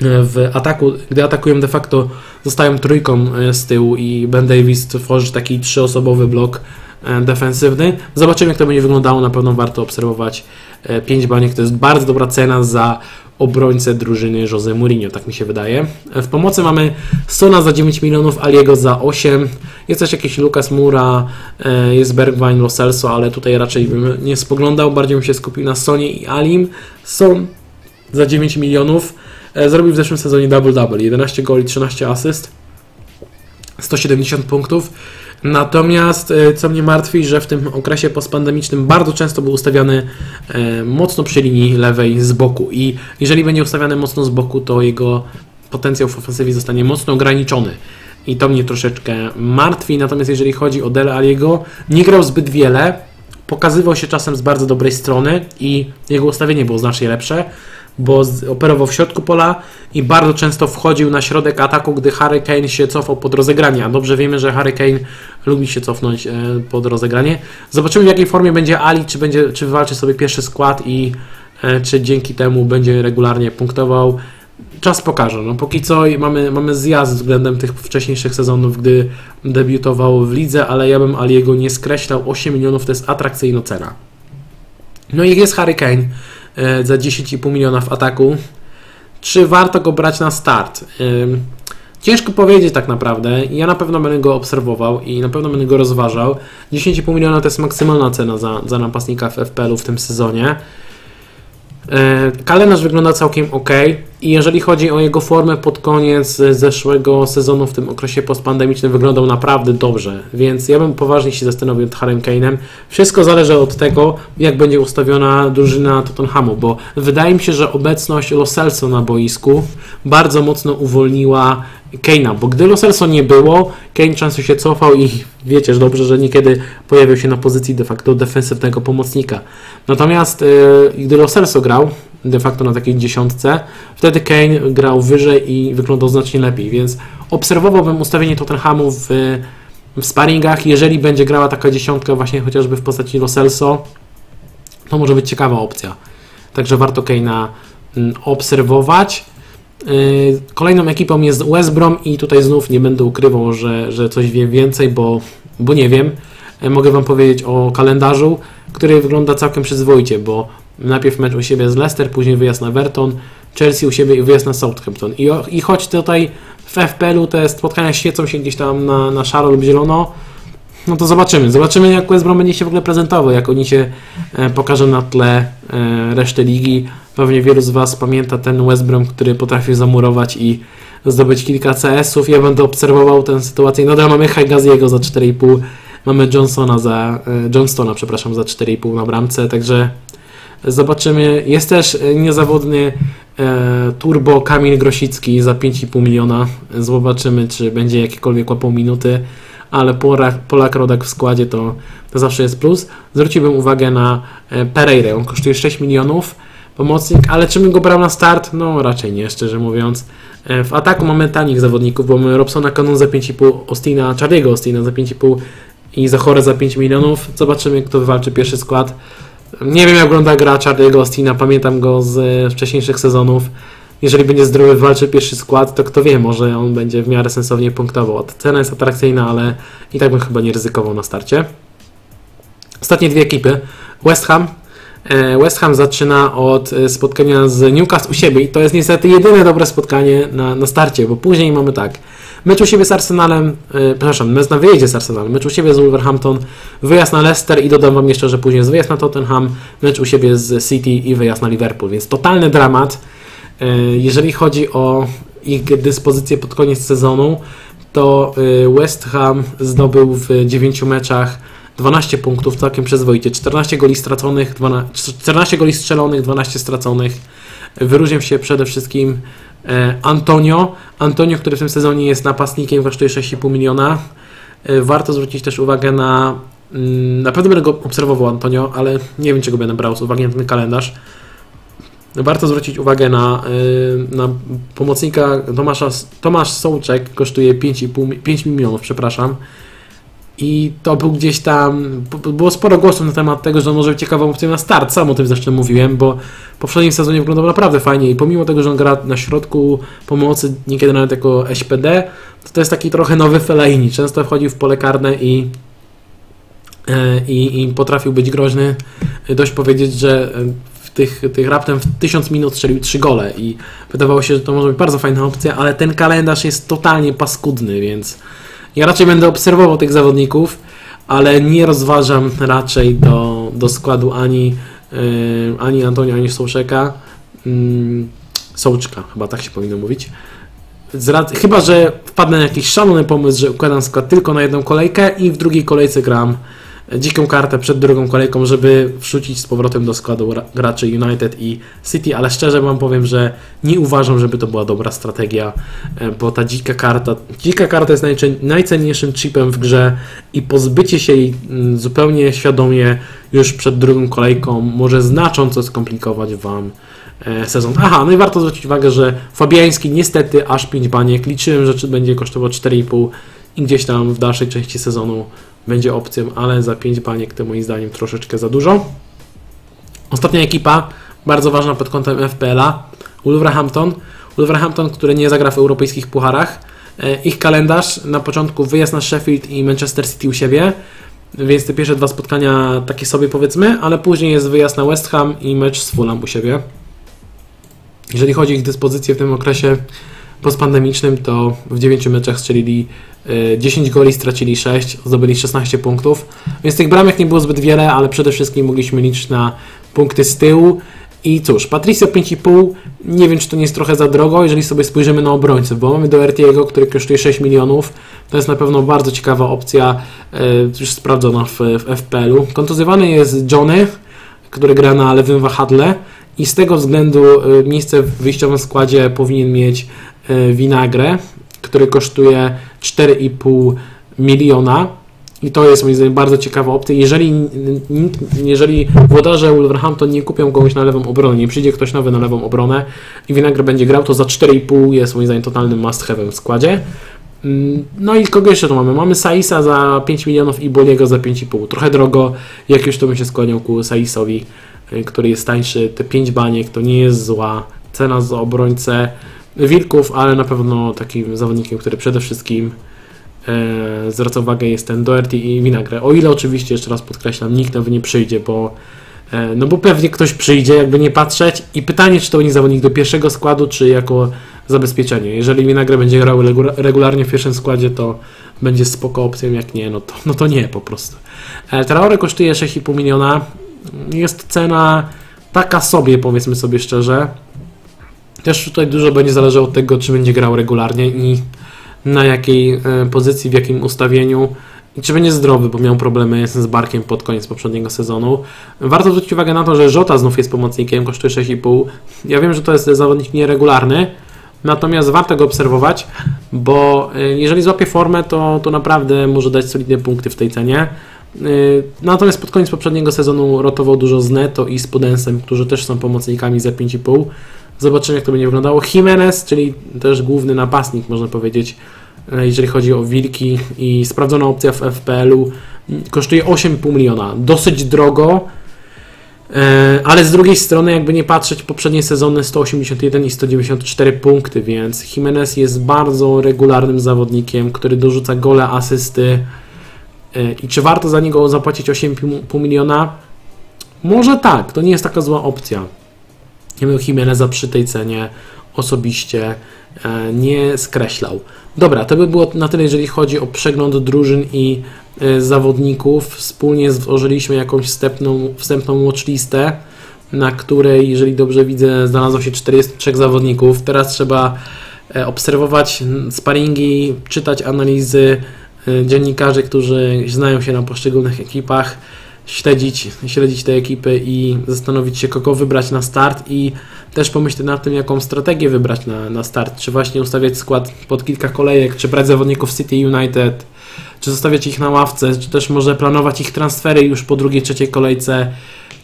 w ataku, gdy atakują de facto zostają trójką e, z tyłu i Ben Davis tworzy taki trzyosobowy blok e, defensywny. Zobaczymy jak to będzie wyglądało, na pewno warto obserwować 5 e, baniek, to jest bardzo dobra cena za obrońcę drużyny Jose Mourinho, tak mi się wydaje. W pomocy mamy Sona za 9 milionów, Aliego za 8, jest też jakiś Lucas Mura, jest Bergwijn, Lo Celso, ale tutaj raczej bym nie spoglądał, bardziej bym się skupił na Sonie i Alim. Son za 9 milionów, E, zrobił w zeszłym sezonie double-double, 11 goli, 13 asyst, 170 punktów. Natomiast e, co mnie martwi, że w tym okresie postpandemicznym bardzo często był ustawiany e, mocno przy linii lewej z boku i jeżeli będzie ustawiany mocno z boku, to jego potencjał w ofensywie zostanie mocno ograniczony. I to mnie troszeczkę martwi. Natomiast jeżeli chodzi o Dele Aliego, nie grał zbyt wiele, pokazywał się czasem z bardzo dobrej strony i jego ustawienie było znacznie lepsze bo operował w środku pola i bardzo często wchodził na środek ataku, gdy Harry Kane się cofał pod rozegranie. A dobrze wiemy, że Harry Kane lubi się cofnąć e, pod rozegranie. Zobaczymy w jakiej formie będzie Ali, czy, będzie, czy wywalczy sobie pierwszy skład i e, czy dzięki temu będzie regularnie punktował. Czas pokaże. No, póki co mamy, mamy zjazd względem tych wcześniejszych sezonów, gdy debiutował w lidze, ale ja bym Aliego nie skreślał. 8 milionów to jest atrakcyjna cena. No i jest Harry Kane E, za 10,5 miliona w ataku. Czy warto go brać na start? Ciężko powiedzieć tak naprawdę. Ja na pewno będę go obserwował i na pewno będę go rozważał. 10,5 miliona to jest maksymalna cena za, za napastnika w FPL-u w tym sezonie. E, kalendarz wygląda całkiem ok i jeżeli chodzi o jego formę pod koniec zeszłego sezonu w tym okresie postpandemicznym wyglądał naprawdę dobrze, więc ja bym poważnie się zastanowił nad Harem Kane'em. Wszystko zależy od tego, jak będzie ustawiona drużyna Tottenhamu, bo wydaje mi się, że obecność Lo Celso na boisku bardzo mocno uwolniła Kane'a, bo gdy Lo Celso nie było, Kane często się cofał i wiecie że dobrze, że niekiedy pojawiał się na pozycji de facto defensywnego pomocnika. Natomiast yy, gdy Lo Celso grał, de facto na takiej dziesiątce, wtedy Kane grał wyżej i wyglądał znacznie lepiej, więc obserwowałbym ustawienie Tottenhamu w, w sparingach, jeżeli będzie grała taka dziesiątka właśnie chociażby w postaci Lo Celso, to może być ciekawa opcja. Także warto Kane'a mm, obserwować. Y, kolejną ekipą jest West Brom i tutaj znów nie będę ukrywał, że, że coś wiem więcej, bo, bo nie wiem. Y, mogę Wam powiedzieć o kalendarzu, który wygląda całkiem przyzwoicie, bo najpierw mecz u siebie z Leicester, później wyjazd na Everton, Chelsea u siebie i wyjazd na Southampton. I, i choć tutaj w FPL-u te spotkania świecą się gdzieś tam na, na szaro lub zielono, no to zobaczymy. Zobaczymy, jak West Brom będzie się w ogóle prezentował, jak oni się e, pokażą na tle e, reszty ligi. Pewnie wielu z Was pamięta ten West Brom, który potrafił zamurować i zdobyć kilka CS-ów. Ja będę obserwował tę sytuację. Nadal mamy Hajgaziego za 4,5, mamy Johnsona za, e, Johnstona, przepraszam, za 4,5 na bramce, także zobaczymy. Jest też e, niezawodny e, Turbo Kamil Grosicki za 5,5 miliona. Zobaczymy, czy będzie jakiekolwiek łapą minuty ale Polak Rodak w składzie to, to zawsze jest plus. Zwróciłbym uwagę na e, Pereira, on kosztuje 6 milionów, pomocnik, ale czy bym go brał na start? No raczej nie, szczerze mówiąc. W ataku mamy tanich zawodników, bo mamy Robsona Kanun za 5,5, Ostina, Charlie'ego Ostina za 5,5 i Zachore za 5 milionów. Zobaczymy, kto wywalczy pierwszy skład. Nie wiem, jak wygląda gra Charlie'ego Ostina, pamiętam go z e, wcześniejszych sezonów. Jeżeli będzie zdrowy, walczy pierwszy skład, to kto wie, może on będzie w miarę sensownie punktował. Cena jest atrakcyjna, ale i tak bym chyba nie ryzykował na starcie. Ostatnie dwie ekipy. West Ham. E, West Ham zaczyna od e, spotkania z Newcastle u siebie i to jest niestety jedyne dobre spotkanie na, na starcie, bo później mamy tak. Mecz u siebie z Arsenalem, e, przepraszam, mecz na wyjeździe z Arsenalem, mecz u siebie z Wolverhampton, wyjazd na Leicester i dodam Wam jeszcze, że później jest wyjazd na Tottenham, mecz u siebie z City i wyjazd na Liverpool, więc totalny dramat. E, jeżeli chodzi o ich dyspozycję pod koniec sezonu, to e, West Ham zdobył w 9 meczach 12 punktów, całkiem przyzwoicie. 14 goli straconych, 12, 14 goli strzelonych, 12 straconych. Wyróżniam się przede wszystkim Antonio. Antonio, który w tym sezonie jest napastnikiem, kosztuje 6,5 miliona. E, warto zwrócić też uwagę na. mm, Na pewno będę go obserwował Antonio, ale nie wiem, czego będę brał z uwagi na ten kalendarz. Warto zwrócić uwagę na, y, na pomocnika Tomasza, Tomasz Sołczek, kosztuje 5,5 5 milionów, przepraszam. I to był gdzieś tam, było sporo głosów na temat tego, że on może być ciekawą opcją na start. Sam o tym zresztą mówiłem, bo w poprzednim sezonie wyglądał naprawdę fajnie i pomimo tego, że on gra na środku pomocy, niekiedy nawet jako SPD, to to jest taki trochę nowy Fellaini. Często wchodził w pole karne i, e, i, i potrafił być groźny. Dość powiedzieć, że e, w tych, tych raptem w 1000 minut strzelił 3 gole i wydawało się, że to może być bardzo fajna opcja, ale ten kalendarz jest totalnie paskudny, więc ja raczej będę obserwował tych zawodników, ale nie rozważam raczej do, do składu ani, yy, ani Antonio, ani Sołczeka. Yy, Sołczka, chyba tak się powinno mówić. Rad- chyba, że wpadnę na jakiś szalony pomysł, że układam skład tylko na jedną kolejkę i w drugiej kolejce gram dziką kartę przed drugą kolejką, żeby wrzucić z powrotem do składu ra- graczy United i City, ale szczerze wam powiem, że nie uważam, żeby to była dobra strategia, e, bo ta dzika karta, dzika karta jest najcenniejszym chipem w grze i pozbycie się jej mm, zupełnie świadomie już przed drugą kolejką może znacząco skomplikować wam e, sezon. Aha, no i warto zwrócić uwagę, że Fabiański niestety aż 5 baniek, liczyłem, że będzie kosztował 4,5 i gdzieś tam w dalszej części sezonu będzie opcją, ale za 5 baniek to moim zdaniem troszeczkę za dużo. Ostatnia ekipa, bardzo ważna pod kątem FPL-a, Wolverhampton. Wolverhampton, który nie zagra w europejskich pucharach. E, Ich kalendarz na początku wyjazd na Sheffield i Manchester City u siebie, więc te pierwsze dwa spotkania takie sobie powiedzmy, ale później jest wyjazd na West Ham i mecz z Fulham u siebie. Jeżeli chodzi o ich dyspozycję w tym okresie postpandemicznym, to w 9 meczach strzelili e, 10 goli, stracili 6, zdobyli 16 punktów. Więc tych bramek nie było zbyt wiele, ale przede wszystkim mogliśmy liczyć na punkty z tyłu. I cóż, Patricio 5,5, nie wiem czy to nie jest trochę za drogo, jeżeli sobie spojrzymy na obrońców, bo mamy Doherty'ego, który kosztuje 6 milionów, to jest na pewno bardzo ciekawa opcja, e, już sprawdzona w, w FPL-u. Kontuzjowany jest Johnny, który gra na lewym wahadle i z tego względu e, miejsce w wyjściowym składzie powinien mieć e, Vinagre, który kosztuje 4,5 miliona. I to jest moim zdaniem bardzo ciekawa opcja. Jeżeli, jeżeli włodarze Wolverhampton nie kupią kogoś na lewą obronę, nie przyjdzie ktoś nowy na lewą obronę i Vinagre będzie grał, to za 4,5 jest moim zdaniem totalnym must have'em w składzie. Mm, No i kogo jeszcze tu mamy? Mamy Saisa za 5 milionów i Boliego za 5,5. Trochę drogo, jak już to bym się skłaniał ku Saisowi, y, który jest tańszy. Te 5 baniek to nie jest zła cena za obrońcę Wilków, ale na pewno takim zawodnikiem, który przede wszystkim e, zwraca uwagę jest ten Doherty i Vinagre. O ile oczywiście, jeszcze raz podkreślam, nikt nowy nie przyjdzie, bo e, no bo pewnie ktoś przyjdzie, jakby nie patrzeć i pytanie, czy to będzie zawodnik do pierwszego składu, czy jako zabezpieczenie. Jeżeli Vinagre będzie grał regu- regularnie w pierwszym składzie, to będzie spoko opcją, jak nie, no to, no to nie po prostu. E, Traore kosztuje 6,5 miliona. Jest cena taka sobie, powiedzmy sobie szczerze. Też tutaj dużo będzie zależało od tego, czy będzie grał regularnie i na jakiej e, pozycji, w jakim ustawieniu i czy będzie zdrowy, bo miał problemy z barkiem pod koniec poprzedniego sezonu. Warto zwrócić uwagę na to, że Żota znów jest pomocnikiem, kosztuje 6,5. Ja wiem, że to jest zawodnik nieregularny, natomiast warto go obserwować, bo e, jeżeli złapie formę, to, to naprawdę może dać solidne punkty w tej cenie. E, Natomiast pod koniec poprzedniego sezonu rotował dużo z Neto i z Podensem, którzy też są pomocnikami za 5,5. Zobaczymy, jak to będzie wyglądało. Jimenez, czyli też główny napastnik, można powiedzieć, e, jeżeli chodzi o wilki i sprawdzona opcja w FPL-u kosztuje 8,5 miliona. Dosyć drogo, ale z drugiej strony, jakby nie patrzeć, poprzednie sezony 181 i 194 punkty, więc Jimenez jest bardzo regularnym zawodnikiem, który dorzuca gole, asysty. E, I czy warto za niego zapłacić 8,5 miliona? Może tak, to nie jest taka zła opcja. Ja bym Jimeneza przy tej cenie osobiście e, nie skreślał. Dobra, to by było na tyle, jeżeli chodzi o przegląd drużyn i e, zawodników. Wspólnie złożyliśmy jakąś wstępną, wstępną watchlistę, na której, jeżeli dobrze widzę, znalazło się 43 zawodników. Teraz trzeba e, obserwować sparingi, czytać analizy dziennikarzy, którzy znają się na poszczególnych ekipach śledzić, śledzić te ekipy i zastanowić się, kogo wybrać na start i też pomyśleć nad tym, jaką strategię wybrać na, na start. Czy właśnie ustawiać skład pod kilka kolejek, czy brać zawodników City United, czy zostawiać ich na ławce, czy też może planować ich transfery już po drugiej, trzeciej kolejce.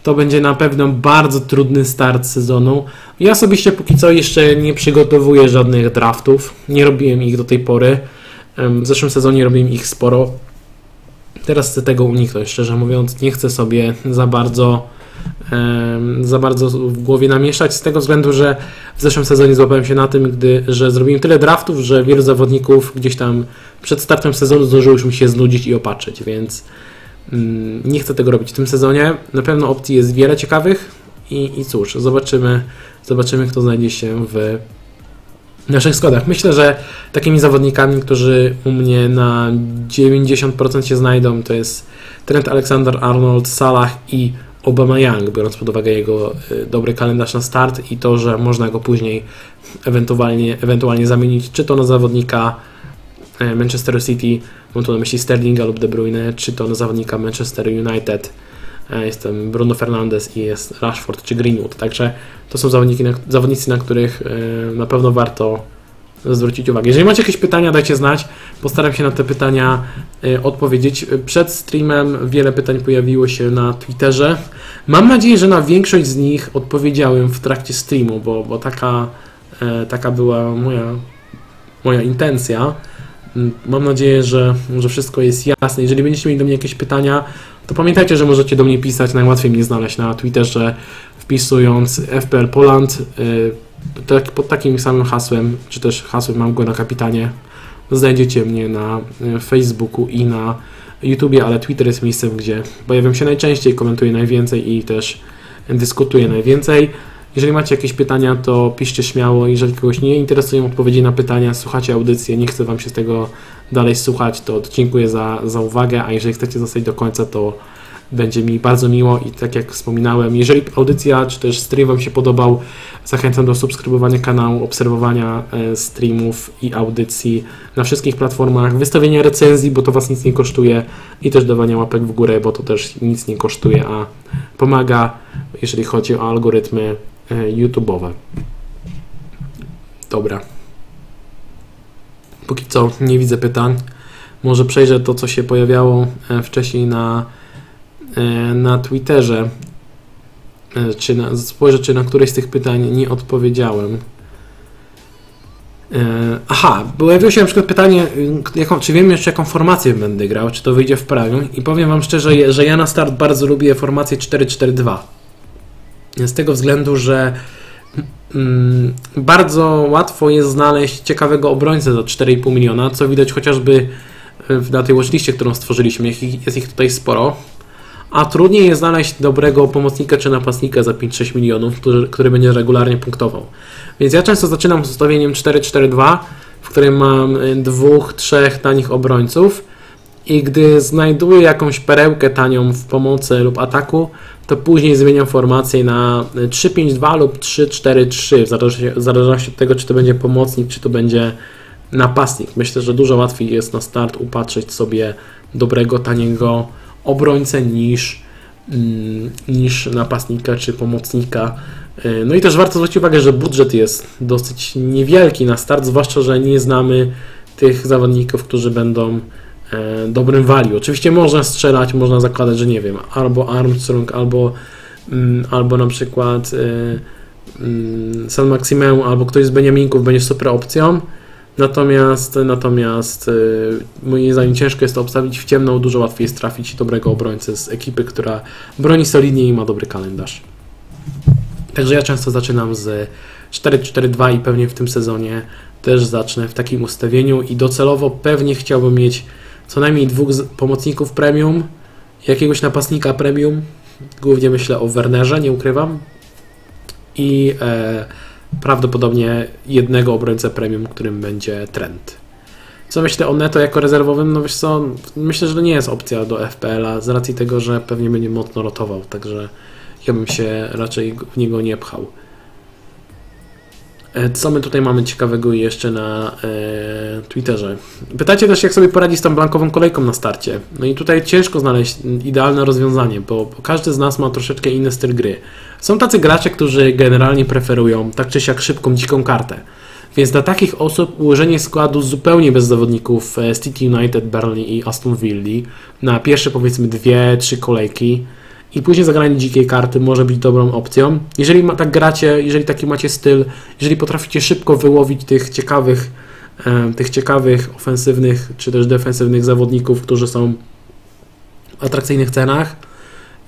To będzie na pewno bardzo trudny start sezonu. Ja osobiście póki co jeszcze nie przygotowuję żadnych draftów. Nie robiłem ich do tej pory. W zeszłym sezonie robiłem ich sporo. Teraz chcę tego uniknąć, szczerze mówiąc. Nie chcę sobie za bardzo za bardzo w głowie namieszać, z tego względu, że w zeszłym sezonie złapałem się na tym, gdy, że zrobiłem tyle draftów, że wielu zawodników gdzieś tam przed startem sezonu zdążyło już mi się znudzić i opatrzyć, więc mm, nie chcę tego robić w tym sezonie. Na pewno opcji jest wiele ciekawych i, i cóż, zobaczymy, zobaczymy kto znajdzie się w naszych składach. Myślę, że takimi zawodnikami, którzy u mnie na 90% się znajdą, to jest Trent Alexander Arnold, Salah i Obama Young, biorąc pod uwagę jego y, dobry kalendarz na start i to, że można go później ewentualnie, ewentualnie zamienić, czy to na zawodnika y, Manchester City, mam tu na myśli Sterlinga lub De Bruyne, czy to na zawodnika Manchester United, jestem Bruno Fernandes i jest Rashford czy Greenwood, także to są zawodniki, zawodnicy, na których na pewno warto zwrócić uwagę. Jeżeli macie jakieś pytania, dajcie znać. Postaram się na te pytania y, odpowiedzieć. Przed streamem wiele pytań pojawiło się na Twitterze. Mam nadzieję, że na większość z nich odpowiedziałem w trakcie streamu, bo, bo taka, e, taka była moja, moja intencja. Mm, mam nadzieję, że, że wszystko jest jasne. Jeżeli będziecie mieli do mnie jakieś pytania, to pamiętajcie, że możecie do mnie pisać. Najłatwiej mnie znaleźć na Twitterze, wpisując FPL Poland. Y, tak, pod takim samym hasłem, czy też hasłem mam go na kapitanie, znajdziecie mnie na e, Facebooku i na YouTubie, ale Twitter jest miejscem, gdzie pojawiam się najczęściej, komentuję najwięcej i też dyskutuję najwięcej. Jeżeli macie jakieś pytania, to piszcie śmiało. Jeżeli kogoś nie interesują odpowiedzi na pytania, słuchacie audycję, nie chcę Wam się z tego dalej słuchać, to dziękuję za, za uwagę, a jeżeli chcecie zostać do końca, to będzie mi bardzo miło i tak jak wspominałem, jeżeli audycja czy też stream Wam się podobał, zachęcam do subskrybowania kanału, obserwowania e, streamów i audycji na wszystkich platformach, wystawienia recenzji, bo to Was nic nie kosztuje i też dawania łapek w górę, bo to też nic nie kosztuje, a pomaga, jeżeli chodzi o algorytmy YouTube'owe. Dobra. Póki co nie widzę pytań. Może przejrzę to, co się pojawiało e, wcześniej na E, na Twitterze, e, czy na, spojrzę, czy na któreś z tych pytań nie odpowiedziałem. E, aha, pojawiło się na przykład pytanie, jaką, czy wiem jeszcze jaką formację będę grał, czy to wyjdzie w praniu i powiem Wam szczerze, że ja na start bardzo lubię formację 4-4-2. Z tego względu, że mm, bardzo łatwo jest znaleźć ciekawego obrońcę za 4,5 miliona, co widać chociażby na tej watchliście, którą stworzyliśmy. Jest ich tutaj sporo a trudniej jest znaleźć dobrego pomocnika czy napastnika za 5-6 milionów, który, który będzie regularnie punktował. Więc ja często zaczynam z ustawieniem 4-4-2, w którym mam y, dwóch, trzech tanich obrońców i gdy znajduję jakąś perełkę tanią w pomocy lub ataku, to później zmieniam formację na 3-5-2 lub 3-4-3, w zależności od tego, czy to będzie pomocnik, czy to będzie napastnik. Myślę, że dużo łatwiej jest na start upatrzeć sobie dobrego, taniego obrońcę niż, mm, niż napastnika czy pomocnika. E, no i też warto zwrócić uwagę, że budżet jest dosyć niewielki na start, zwłaszcza, że nie znamy tych zawodników, którzy będą dobrym value. Oczywiście można strzelać, można zakładać, że nie wiem, albo Armstrong, albo, mm, albo na przykład e, mm, San Maximeu, albo ktoś z Beniaminków będzie super opcją. Natomiast, natomiast yy, moim zdaniem ciężko jest to obstawić w ciemno, dużo łatwiej jest trafić dobrego obrońcę z ekipy, która broni solidnie i ma dobry kalendarz. Także ja często zaczynam z 4-4-2 i pewnie w tym sezonie też zacznę w takim ustawieniu i docelowo pewnie chciałbym mieć co najmniej dwóch pomocników premium, jakiegoś napastnika premium, głównie myślę o Wernerze, nie ukrywam, i e, prawdopodobnie jednego obrońcę premium, którym będzie trend. Co myślę o Neto jako rezerwowym? No wiesz co, myślę, że to nie jest opcja do FPL-a z racji tego, że pewnie będzie mocno rotował, także ja bym się raczej w niego nie pchał. E, co my tutaj mamy ciekawego jeszcze na e, Twitterze? Pytacie też, jak sobie poradzić z tą blankową kolejką na starcie. No i tutaj ciężko znaleźć idealne rozwiązanie, bo, bo każdy z nas ma troszeczkę inny styl gry. Są tacy gracze, którzy generalnie preferują tak czy siak szybką, dziką kartę. Więc dla takich osób ułożenie składu zupełnie bez zawodników e, City United, Burnley i Aston Villa na pierwsze powiedzmy dwie, trzy kolejki i później zagranie dzikiej karty może być dobrą opcją. Jeżeli ma, tak gracie, jeżeli taki macie styl, jeżeli potraficie szybko wyłowić tych ciekawych, e, tych ciekawych ofensywnych czy też defensywnych zawodników, którzy są w atrakcyjnych cenach,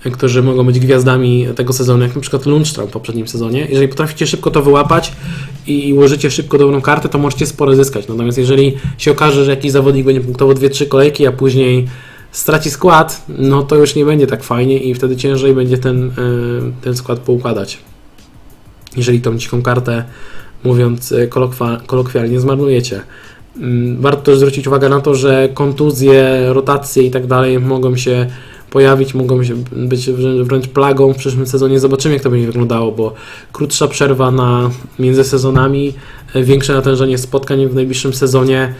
e, którzy mogą być gwiazdami tego sezonu, jak na przykład Lundstrom w poprzednim sezonie. Jeżeli potraficie szybko to wyłapać i ułożycie szybko dobrą kartę, to możecie sporo zyskać. Natomiast jeżeli się okaże, że jakiś zawodnik będzie punktował 2-3 kolejki, a później straci skład, no to już nie będzie tak fajnie i wtedy ciężej będzie ten, e, ten skład poukładać. Jeżeli tą dziką kartę, mówiąc e, kolokwialnie, zmarnujecie. Mm, warto też zwrócić uwagę na to, że kontuzje, rotacje i tak dalej mogą się pojawić, mogą się być wręcz plagą w przyszłym sezonie. Zobaczymy, jak to będzie wyglądało, bo krótsza przerwa na między sezonami, e, większe natężenie spotkań w najbliższym sezonie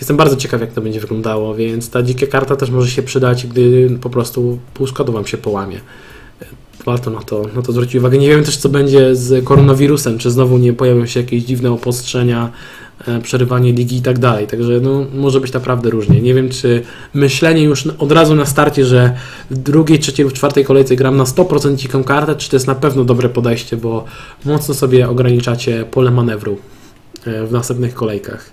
Jestem bardzo ciekaw, jak to będzie wyglądało, więc ta dzikia karta też może się przydać, gdy po prostu pół składu Wam się połamie. Warto na to, na to zwrócić uwagę. Nie wiem też, co będzie z koronawirusem, czy znowu nie pojawią się jakieś dziwne opostrzenia, e, przerywanie ligi i tak dalej. Także no, może być naprawdę różnie. Nie wiem, czy myślenie już od razu na starcie, że w drugiej, trzeciej lub czwartej kolejce gram na 100% dziką kartę, czy to jest na pewno dobre podejście, bo mocno sobie ograniczacie pole manewru e, w następnych kolejkach.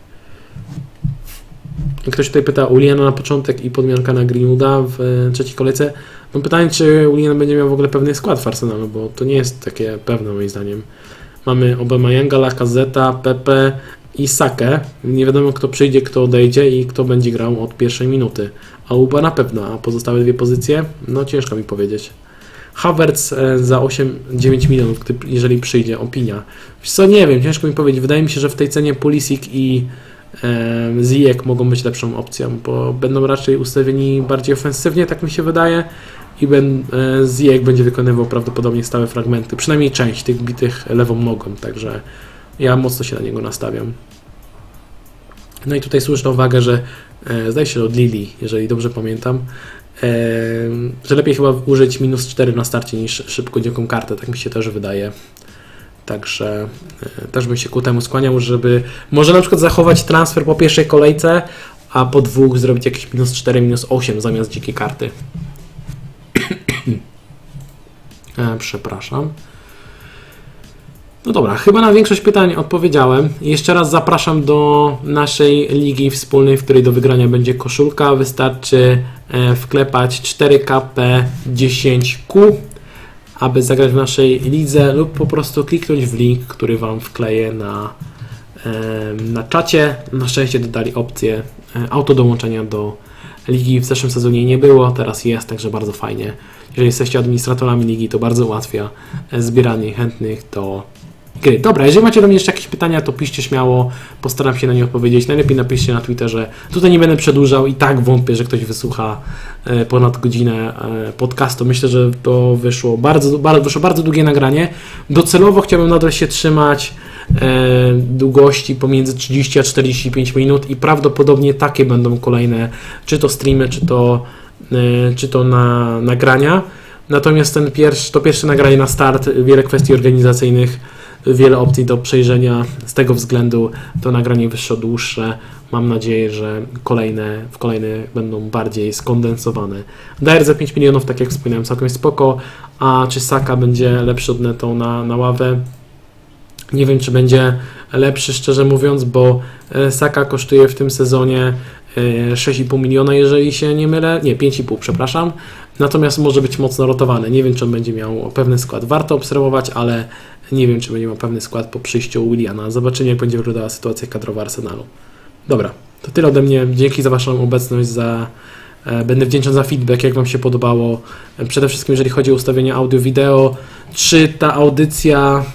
Ktoś tutaj pyta Uliana na początek i podmianka na Greenwooda w e, trzeciej kolejce. Mam pytanie, czy Ulian będzie miał w ogóle pewny skład w Arsenalu, bo to nie jest takie pewne moim zdaniem. Mamy Aubameyanga, Lacazeta, Pepe i Sakę. Nie wiadomo kto przyjdzie, kto odejdzie i kto będzie grał od pierwszej minuty. A Uba na pewno, a pozostałe dwie pozycje? No ciężko mi powiedzieć. Havertz e, za 8-9 milionów, jeżeli przyjdzie, opinia. Co, nie wiem, ciężko mi powiedzieć. Wydaje mi się, że w tej cenie Pulisic i Zijek mogą być lepszą opcją, bo będą raczej ustawieni bardziej ofensywnie, tak mi się wydaje. I ben, e, Zijek będzie wykonywał prawdopodobnie stałe fragmenty, przynajmniej część tych bitych lewą nogą, także ja mocno się na niego nastawiam. No i tutaj słuszna uwaga, że e, zdaje się od Lili, jeżeli dobrze pamiętam, e, że lepiej chyba użyć minus 4 na starcie niż szybko dziką kartę, tak mi się też wydaje. Także e, też bym się ku temu skłaniał, żeby może na przykład zachować transfer po pierwszej kolejce, a po dwóch zrobić jakieś minus 4, minus 8 zamiast dzikiej karty. *coughs* e, przepraszam. No dobra, chyba na większość pytań odpowiedziałem. Jeszcze raz zapraszam do naszej ligi wspólnej, w której do wygrania będzie koszulka. Wystarczy e, wklepać 4KP10Q aby zagrać w naszej lidze lub po prostu kliknąć w link, który Wam wkleję na, na czacie. Na szczęście dodali opcję e, autodołączenia do ligi. W zeszłym sezonie nie było, teraz jest, także bardzo fajnie. Jeżeli jesteście administratorami ligi, to bardzo ułatwia e, zbieranie chętnych do gry. Dobra, jeżeli macie do mnie jeszcze jakieś pytania, to piszcie śmiało, postaram się na nie odpowiedzieć. Najlepiej napiszcie na Twitterze. Tutaj nie będę przedłużał i tak wątpię, że ktoś wysłucha e, ponad godzinę e, podcastu. Myślę, że to wyszło bardzo, bardzo, wyszło bardzo długie nagranie. Docelowo chciałbym nadal się trzymać e, długości pomiędzy 30 a 45 minut i prawdopodobnie takie będą kolejne, czy to streamy, czy to, czy to na nagrania. Natomiast ten pierwszy, to pierwsze nagranie na start, wiele kwestii organizacyjnych wiele opcji do przejrzenia. Z tego względu to nagranie wyższe, dłuższe. Mam nadzieję, że kolejne, w kolejne będą bardziej skondensowane. Dyer za 5 milionów, tak jak wspomniałem, całkiem spoko. A czy Saka będzie lepszy od Neto na, na ławę? Nie wiem, czy będzie lepszy, szczerze mówiąc, bo e, Saka kosztuje w tym sezonie e, 6,5 miliona, jeżeli się nie mylę. Nie, 5,5, przepraszam. Natomiast może być mocno rotowany. Nie wiem, czy on będzie miał pewny skład. Warto obserwować, ale nie wiem, czy będzie miał pewny skład po przyjściu Williana. Zobaczymy, jak będzie wyglądała sytuacja kadrowa Arsenalu. Dobra, to tyle ode mnie. Dzięki za Waszą obecność, za E, Będę wdzięczny za feedback, jak Wam się podobało. E, Przede wszystkim, jeżeli chodzi o ustawienie audio-wideo, czy ta audycja,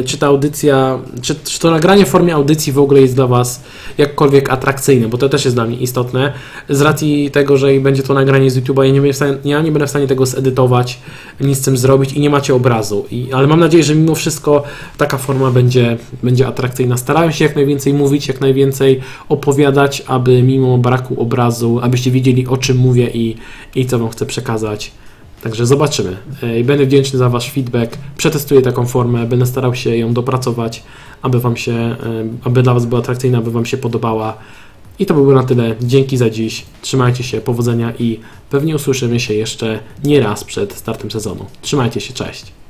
e, czy ta audycja, czy, czy to nagranie w formie audycji w ogóle jest dla Was jakkolwiek atrakcyjne, bo to też jest dla mnie istotne. Z racji tego, że będzie to nagranie z YouTube'a, ja nie, będę w stanie, ja nie będę w stanie tego zedytować, nic z tym zrobić i nie macie obrazu. I, ale mam nadzieję, że mimo wszystko taka forma będzie, będzie atrakcyjna. Starałem się jak najwięcej mówić, jak najwięcej opowiadać, aby mimo braku obrazu, abyście wiedzieli o czym mówię i, i co Wam chcę przekazać. Także zobaczymy. E, I będę wdzięczny za Wasz feedback. Przetestuję taką formę, będę starał się ją dopracować, aby Wam się, e, aby dla Was była atrakcyjna, aby Wam się podobała. I to by było na tyle. Dzięki za dziś. Trzymajcie się, powodzenia i pewnie usłyszymy się jeszcze nie raz przed startem sezonu. Trzymajcie się, cześć.